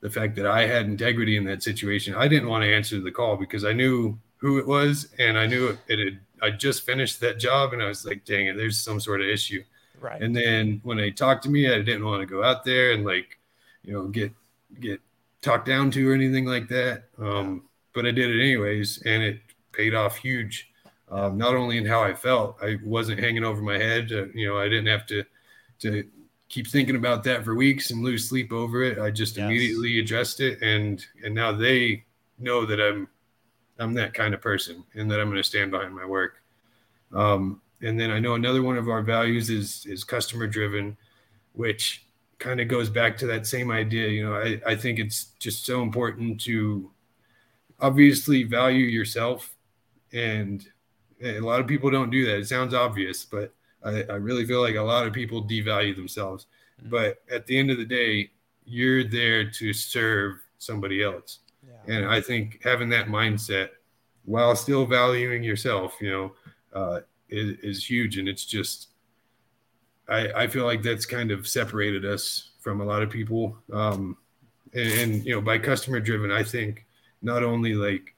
the fact that I had integrity in that situation. I didn't want to answer the call because I knew who it was and I knew it had I just finished that job and I was like, dang it, there's some sort of issue. Right. And then when they talked to me, I didn't want to go out there and like, you know, get get talked down to or anything like that. Um, but I did it anyways, and it paid off huge. Um, not only in how I felt, I wasn't hanging over my head. Uh, you know, I didn't have to to keep thinking about that for weeks and lose sleep over it. I just yes. immediately addressed it, and and now they know that I'm I'm that kind of person, and that I'm going to stand behind my work. Um, and then I know another one of our values is is customer driven, which kind of goes back to that same idea. You know, I, I think it's just so important to obviously value yourself. And a lot of people don't do that. It sounds obvious, but I, I really feel like a lot of people devalue themselves. Mm-hmm. But at the end of the day, you're there to serve somebody else. Yeah. And I think having that mindset while still valuing yourself, you know, uh, is, is huge. And it's just, I, I feel like that's kind of separated us from a lot of people. Um, and, and, you know, by customer driven, I think not only like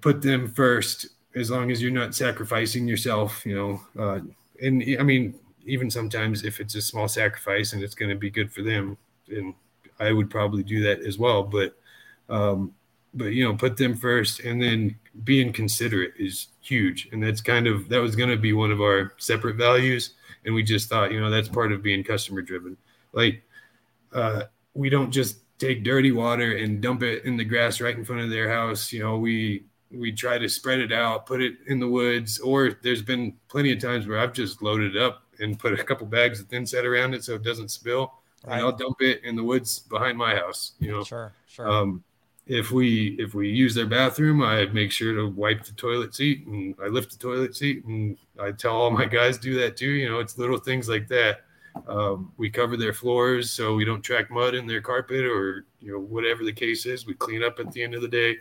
put them first, as long as you're not sacrificing yourself, you know, uh, and I mean, even sometimes if it's a small sacrifice and it's going to be good for them, and I would probably do that as well. But, um, but you know, put them first, and then being considerate is huge, and that's kind of that was going to be one of our separate values, and we just thought, you know, that's part of being customer driven. Like, uh, we don't just take dirty water and dump it in the grass right in front of their house. You know, we we try to spread it out, put it in the woods, or there's been plenty of times where I've just loaded it up and put a couple bags of thin set around it so it doesn't spill. Right. And I'll dump it in the woods behind my house. You know, sure, sure. Um, if we if we use their bathroom, I make sure to wipe the toilet seat and I lift the toilet seat and I tell all my guys do that too. You know, it's little things like that. Um, we cover their floors so we don't track mud in their carpet or you know whatever the case is. We clean up at the end of the day,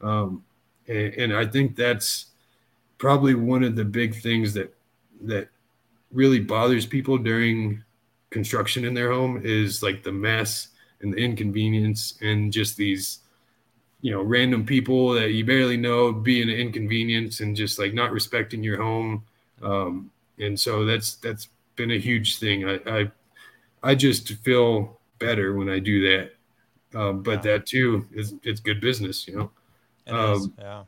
um, and, and I think that's probably one of the big things that that really bothers people during construction in their home is like the mess and the inconvenience and just these you know random people that you barely know being an inconvenience and just like not respecting your home. Um, and so that's that's been a huge thing. I i, I just feel better when i do that. Um, but yeah. that too is it's good business you know um, yeah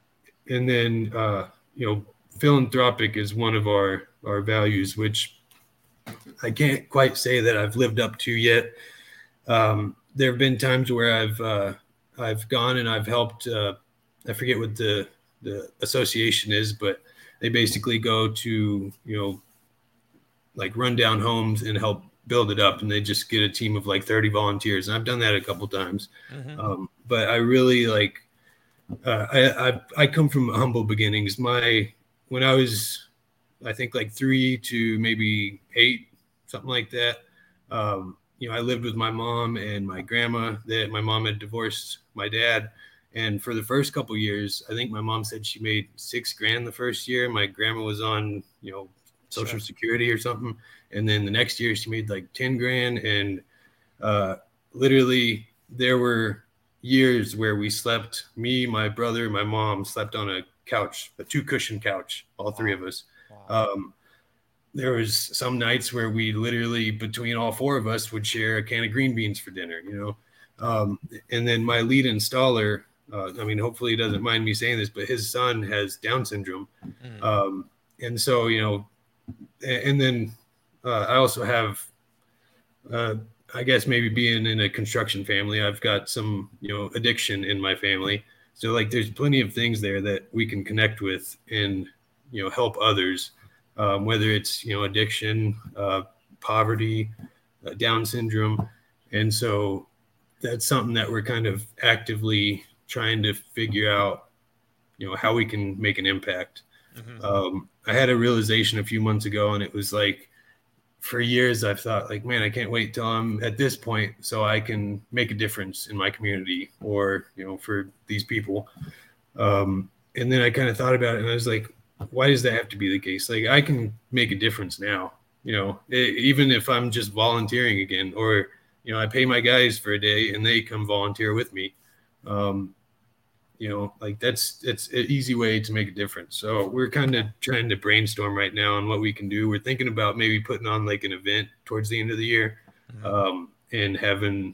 and then uh, you know philanthropic is one of our our values which i can't quite say that i've lived up to yet um, there have been times where i've uh, I've gone and I've helped. Uh, I forget what the the association is, but they basically go to you know like run down homes and help build it up, and they just get a team of like thirty volunteers. And I've done that a couple times, mm-hmm. um, but I really like. Uh, I, I I come from humble beginnings. My when I was, I think like three to maybe eight, something like that. Um, you know, I lived with my mom and my grandma. That my mom had divorced my dad, and for the first couple years, I think my mom said she made six grand the first year. My grandma was on, you know, Social sure. Security or something, and then the next year she made like ten grand. And uh, literally, there were years where we slept. Me, my brother, my mom slept on a couch, a two cushion couch, all three of us. Wow. Um, there was some nights where we literally between all four of us would share a can of green beans for dinner you know um, and then my lead installer uh, i mean hopefully he doesn't mind me saying this but his son has down syndrome mm. um, and so you know and, then uh, i also have uh, I guess maybe being in a construction family, I've got some, you know, addiction in my family. So like there's plenty of things there that we can connect with and, you know, help others, um, whether it's, you know, addiction, uh, poverty, uh, Down syndrome. And so that's something that we're kind of actively trying to figure out, you know, how we can make an impact. Mm-hmm. Um, I had a realization a few months ago, and it was like, for years I've thought like, man, I can't wait till I'm at this point so I can make a difference in my community or you know for these people. Um, and then I kind of thought about it, and I was like, why does that have to be the case? Like I can make a difference now. You know, it, even if I'm just volunteering again, or you know, I pay my guys for a day and they come volunteer with me. Um, you know like that's it's an easy way to make a difference so we're kind of trying to brainstorm right now on what we can do we're thinking about maybe putting on like an event towards the end of the year mm-hmm. um, and having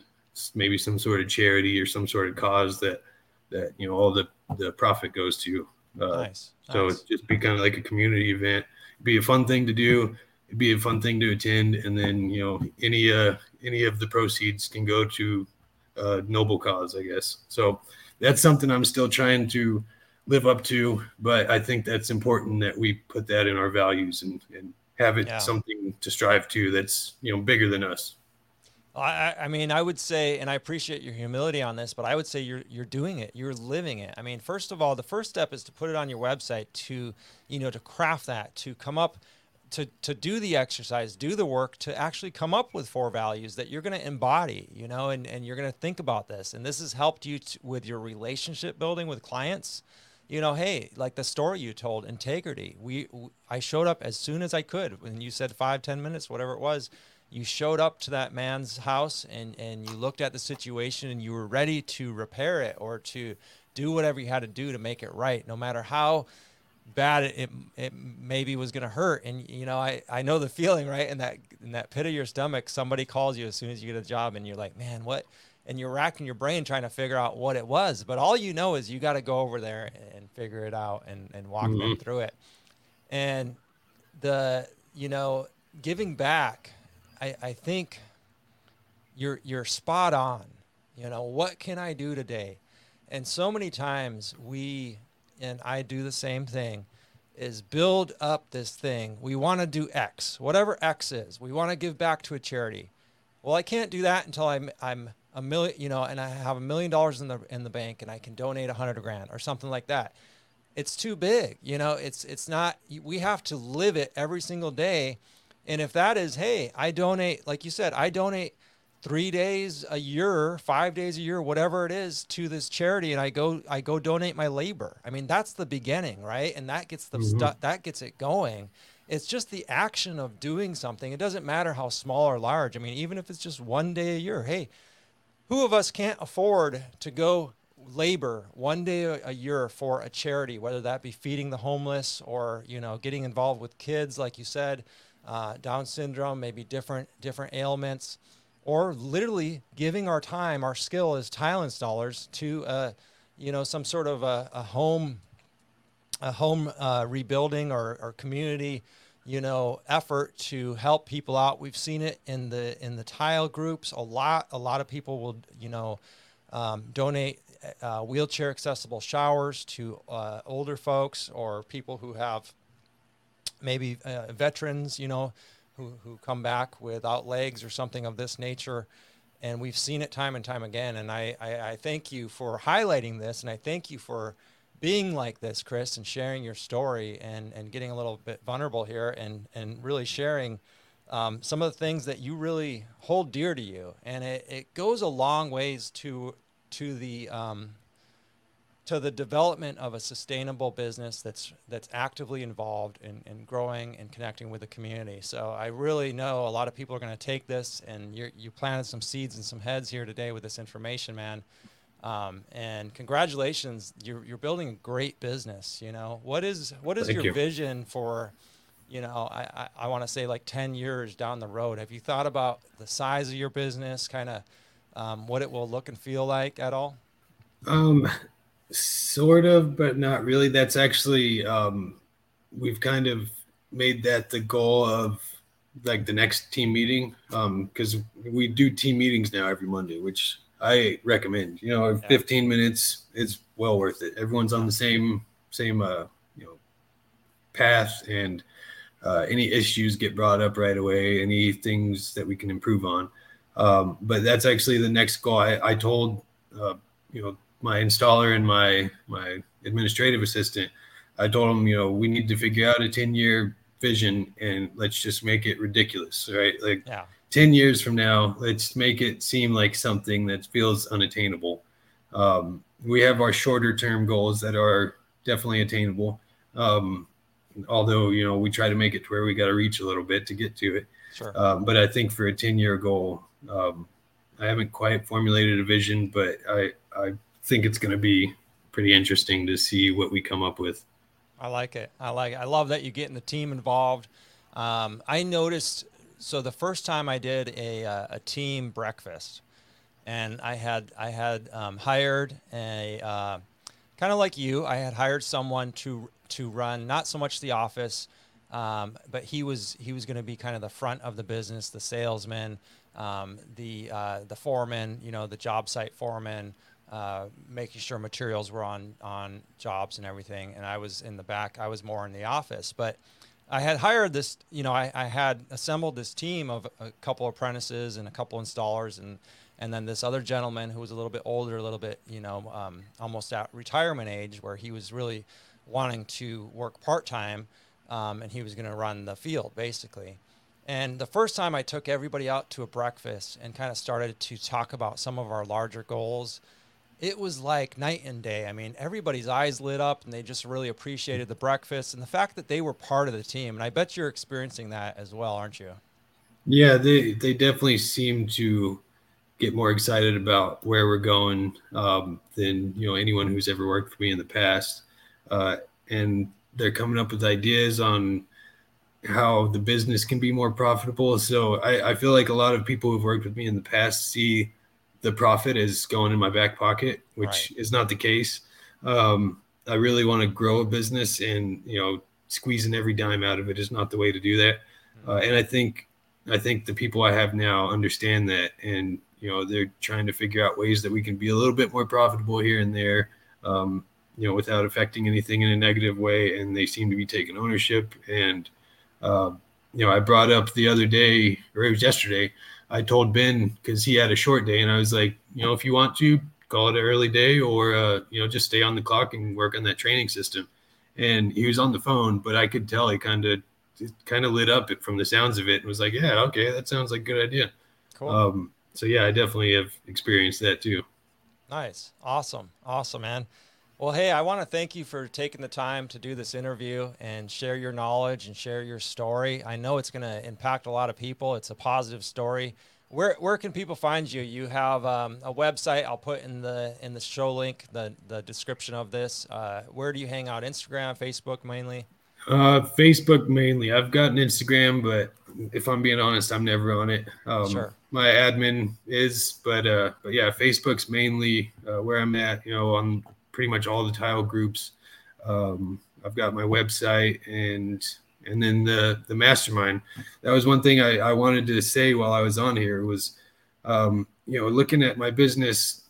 maybe some sort of charity or some sort of cause that that you know all the the profit goes to uh, nice. so nice. just be kind of like a community event be a fun thing to do It'd be a fun thing to attend and then you know any uh any of the proceeds can go to uh noble cause i guess so that's something I'm still trying to live up to. But I think that's important that we put that in our values and, and have it yeah. something to strive to that's you know bigger than us. I, I mean, I would say, and I appreciate your humility on this, but I would say you're you're doing it. You're living it. I mean, first of all, the first step is to put it on your website to, you know, to craft that, to come up to to do the exercise, do the work to actually come up with four values that you're going to embody, you know, and and you're going to think about this. And this has helped you to, with your relationship building with clients. You know, hey, like the story you told, integrity. We, I showed up as soon as I could. When you said five, ten minutes, whatever it was, you showed up to that man's house and and you looked at the situation and you were ready to repair it or to do whatever you had to do to make it right, no matter how bad it, it, maybe was going to hurt. And you know I, I know the feeling right? In that in that pit of your stomach somebody calls you as soon as you get a job and you're like man what? And you're racking your brain trying to figure out what it was. But all you know is you got to go over there and figure it out and, and walk mm-hmm. them through it. And the you know giving back I, I think you're you're spot on. You know what can i do today? And so many times we and I do the same thing, is build up this thing. We want to do X, whatever X is. We want to give back to a charity. Well, I can't do that until I'm I'm a million, you know, and I have a million dollars in the in the bank and I can donate a hundred grand or something like that. It's too big, you know. It's it's not. We have to live it every single day, and if that is, hey, I donate, like you said, I donate three days a year, five days a year, whatever it is, to this charity, and I go I go donate my labor. I mean, that's the beginning, right? And that gets the mm-hmm. stuff that gets it going. It's just the action of doing something. It doesn't matter how small or large. I mean, even if it's just one day a year. Hey, who of us can't afford to go labor one day a year for a charity, whether that be feeding the homeless or you know getting involved with kids, like you said, uh, Down syndrome, maybe different different ailments or literally giving our time, our skill as tile installers to, uh, you know, some sort of a, a home, a home uh, rebuilding or, or community, you know, effort to help people out. We've seen it in the in the tile groups. A lot, a lot of people will, you know, um, donate uh, wheelchair accessible showers to uh, older folks or people who have maybe uh, veterans, you know, who, who come back without legs or something of this nature. And we've seen it time and time again. And I, I, I thank you for highlighting this. And I thank you for being like this, Chris, and sharing your story and, and getting a little bit vulnerable here and, and really sharing um, some of the things that you really hold dear to you. And it, it goes a long ways to, to the, um, to the development of a sustainable business that's that's actively involved in, in growing and connecting with the community. So I really know a lot of people are going to take this, and you you planted some seeds and some heads here today with this information, man. Um, and congratulations, you're you're building a great business. You know what is what is your you. vision for? You know, I, I, I want to say like 10 years down the road. Have you thought about the size of your business, kind of um, what it will look and feel like at all? Um, Sort of, but not really. That's actually um, we've kind of made that the goal of like the next team meeting because um, we do team meetings now every Monday, which I recommend. You know, yeah. 15 minutes is well worth it. Everyone's on the same same uh, you know path, and uh, any issues get brought up right away. Any things that we can improve on. Um, but that's actually the next goal. I, I told uh, you know my installer and my my administrative assistant. I told them, you know, we need to figure out a 10 year vision and let's just make it ridiculous, right? Like yeah. 10 years from now, let's make it seem like something that feels unattainable. Um, we have our shorter term goals that are definitely attainable. Um, although, you know, we try to make it to where we got to reach a little bit to get to it. Sure. Um, but I think for a 10 year goal, um, I haven't quite formulated a vision, but I, I think it's going to be pretty interesting to see what we come up with. I like it. I like it. I love that you're getting the team involved. Um, I noticed. So the first time I did a, uh, a team breakfast, and I had I had um, hired a uh, kind of like you. I had hired someone to to run not so much the office, um, but he was he was going to be kind of the front of the business, the salesman, um, the uh, the foreman, you know, the job site foreman, uh, making sure materials were on on jobs and everything. And I was in the back. I was more in the office, but I had hired this. You know, I, I had assembled this team of a couple apprentices and a couple installers, and and then this other gentleman who was a little bit older, a little bit, you know, um, almost at retirement age, where he was really wanting to work part time, um, and he was going to run the field basically. And the first time I took everybody out to a breakfast and kind of started to talk about some of our larger goals it was like night and day. I mean, everybody's eyes lit up and they just really appreciated the breakfast and the fact that they were part of the team. And I bet you're experiencing that as well, aren't you? Yeah, they, they definitely seem to get more excited about where we're going um, than, you know, anyone who's ever worked for me in the past. Uh, and they're coming up with ideas on how the business can be more profitable. So I, I feel like a lot of people who've worked with me in the past see the profit is going in my back pocket, which right. is not the case. Um, I really want to grow a business, and you know, squeezing every dime out of it is not the way to do that. Mm-hmm. Uh, and I think, I think the people I have now understand that, and you know, they're trying to figure out ways that we can be a little bit more profitable here and there. Um, you know, without affecting anything in a negative way, and they seem to be taking ownership. And uh, you know, I brought up the other day, or it was yesterday, I told Ben because he had a short day, and I was like, you know, if you want to call it an early day, or uh, you know, just stay on the clock and work on that training system. And he was on the phone, but I could tell he kind of kind of lit up from the sounds of it and was like, yeah, okay, that sounds like a good idea. Cool. Um, so yeah, I definitely have experienced that too. Nice, awesome, awesome, man. Well, hey, I want to thank you for taking the time to do this interview and share your knowledge and share your story. I know it's going to impact a lot of people. It's a positive story. Where, where can people find you? You have um, a website. I'll put in the in the show link, the the description of this. Uh, where do you hang out? Instagram, Facebook, mainly. Uh, Facebook mainly. I've got an Instagram, but if I'm being honest, I'm never on it. Um, sure. My admin is, but uh, but yeah, Facebook's mainly uh, where I'm at. You know, on pretty much all the tile groups. Um, I've got my website and and then the the mastermind. That was one thing I, I wanted to say while I was on here was, um, you know, looking at my business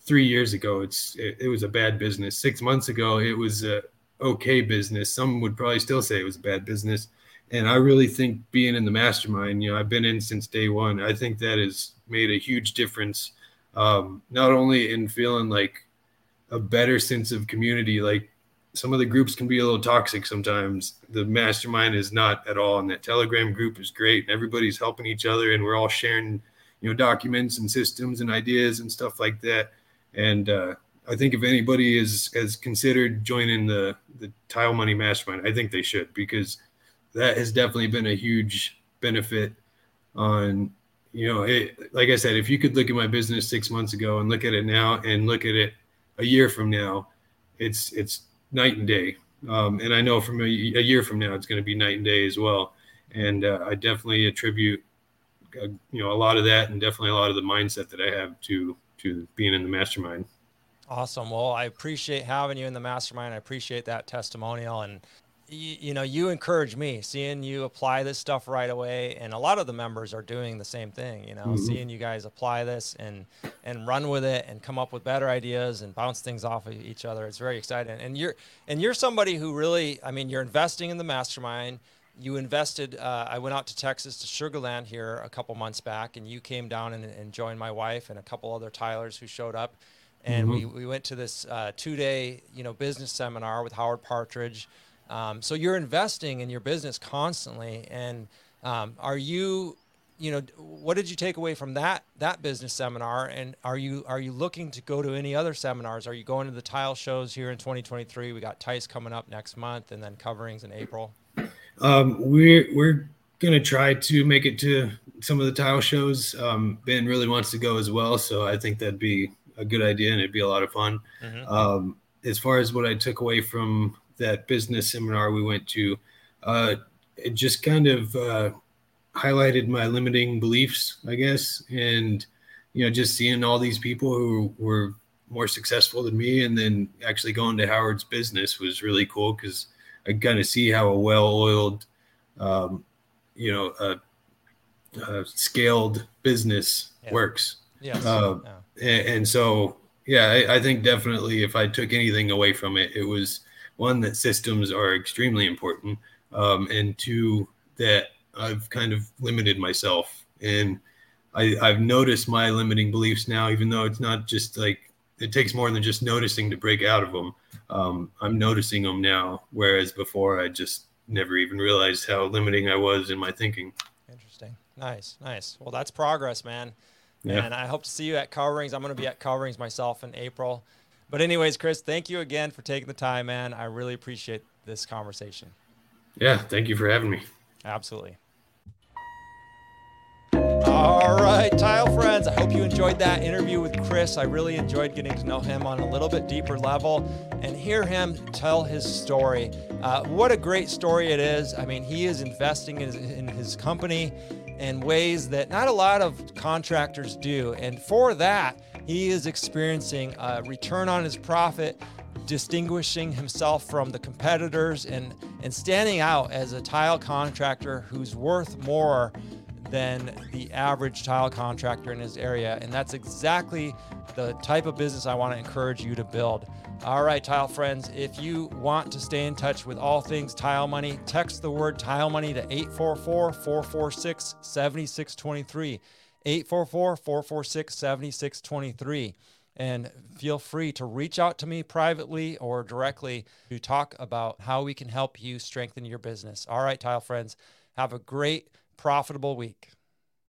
three years ago, it's it, it, was a bad business. Six months ago, it was a okay business. Some would probably still say it was a bad business. And I really think being in the mastermind, you know, I've been in since day one. I think that has made a huge difference, um, not only in feeling like a better sense of community. Like some of the groups can be a little toxic sometimes. The mastermind is not at all, and that Telegram group is great, and everybody's helping each other, and we're all sharing, you know, documents and systems and ideas and stuff like that. And uh, I think if anybody is has considered joining the the Tile Money Mastermind, I think they should because that has definitely been a huge benefit on you know it, like i said if you could look at my business six months ago and look at it now and look at it a year from now, it's it's night and day. Um, and I know from a, a, year from now, it's going to be night and day as well. And uh, I definitely attribute, uh, you know, a lot of that, and definitely a lot of the mindset that I have to to being in the mastermind. Awesome. Well, I appreciate having you in the mastermind. I appreciate that testimonial, and you, you, know, you encourage me seeing you apply this stuff right away, and a lot of the members are doing the same thing. You know, mm-hmm. seeing you guys apply this and and run with it and come up with better ideas and bounce things off of each other. It's very exciting. And you're and you're somebody who really, I mean, you're investing in the mastermind. You invested. Uh, I went out to Texas to Sugar Land here a couple months back, and you came down and, and joined my wife and a couple other tilers who showed up and mm-hmm. we, we went to this uh, two day you know business seminar with Howard Partridge. Um, so you're investing in your business constantly, and um, are you you know what did you take away from that that business seminar? And are you are you looking to go to any other seminars? Are you going to the tile shows here in 2023 we got TISE coming up next month and then coverings in april. Um, we're we're gonna try to make it to some of the tile shows. Um, ben really wants to go as well so i think that'd be a good idea and it'd be a lot of fun. Mm-hmm. Um, as far as what I took away from that business seminar we went to, uh, it just kind of uh, highlighted my limiting beliefs, I guess, and you know, just seeing all these people who were more successful than me, and then actually going to Howard's business was really cool because I kind of see how a well-oiled, um, you know, a, a scaled business yeah. works. Yes. Uh, yeah and, and so yeah, I, I, think definitely if I took anything away from it, it was one that systems are extremely important, um, and two that I've kind of limited myself, and I, I've noticed my limiting beliefs now, even though it's not just like it takes more than just noticing to break out of them. Um, I'm noticing them now, whereas before I just never even realized how limiting I was in my thinking. Interesting. Nice, nice. Well, that's progress, man. Yeah. And I hope to see you at coverings. I'm going to be at coverings myself in April. But, anyways, Chris, thank you again for taking the time, man. I really appreciate this conversation. Yeah. Thank you for having me. Absolutely. All right, tile friends. I hope you enjoyed that interview with Chris. I really enjoyed getting to know him on a little bit deeper level and hear him tell his story. Uh, what a great story it is. I mean, he is investing in his, in his company in ways that not a lot of contractors do. And for that, he is experiencing a return on his profit, distinguishing himself from the competitors, and, and standing out as a tile contractor who's worth more than the average tile contractor in his area. And that's exactly the type of business I want to encourage you to build. All right, tile friends, if you want to stay in touch with all things tile money, text the word tile money to 844 446 7623. 844 446 7623. And feel free to reach out to me privately or directly to talk about how we can help you strengthen your business. All right, tile friends, have a great, profitable week.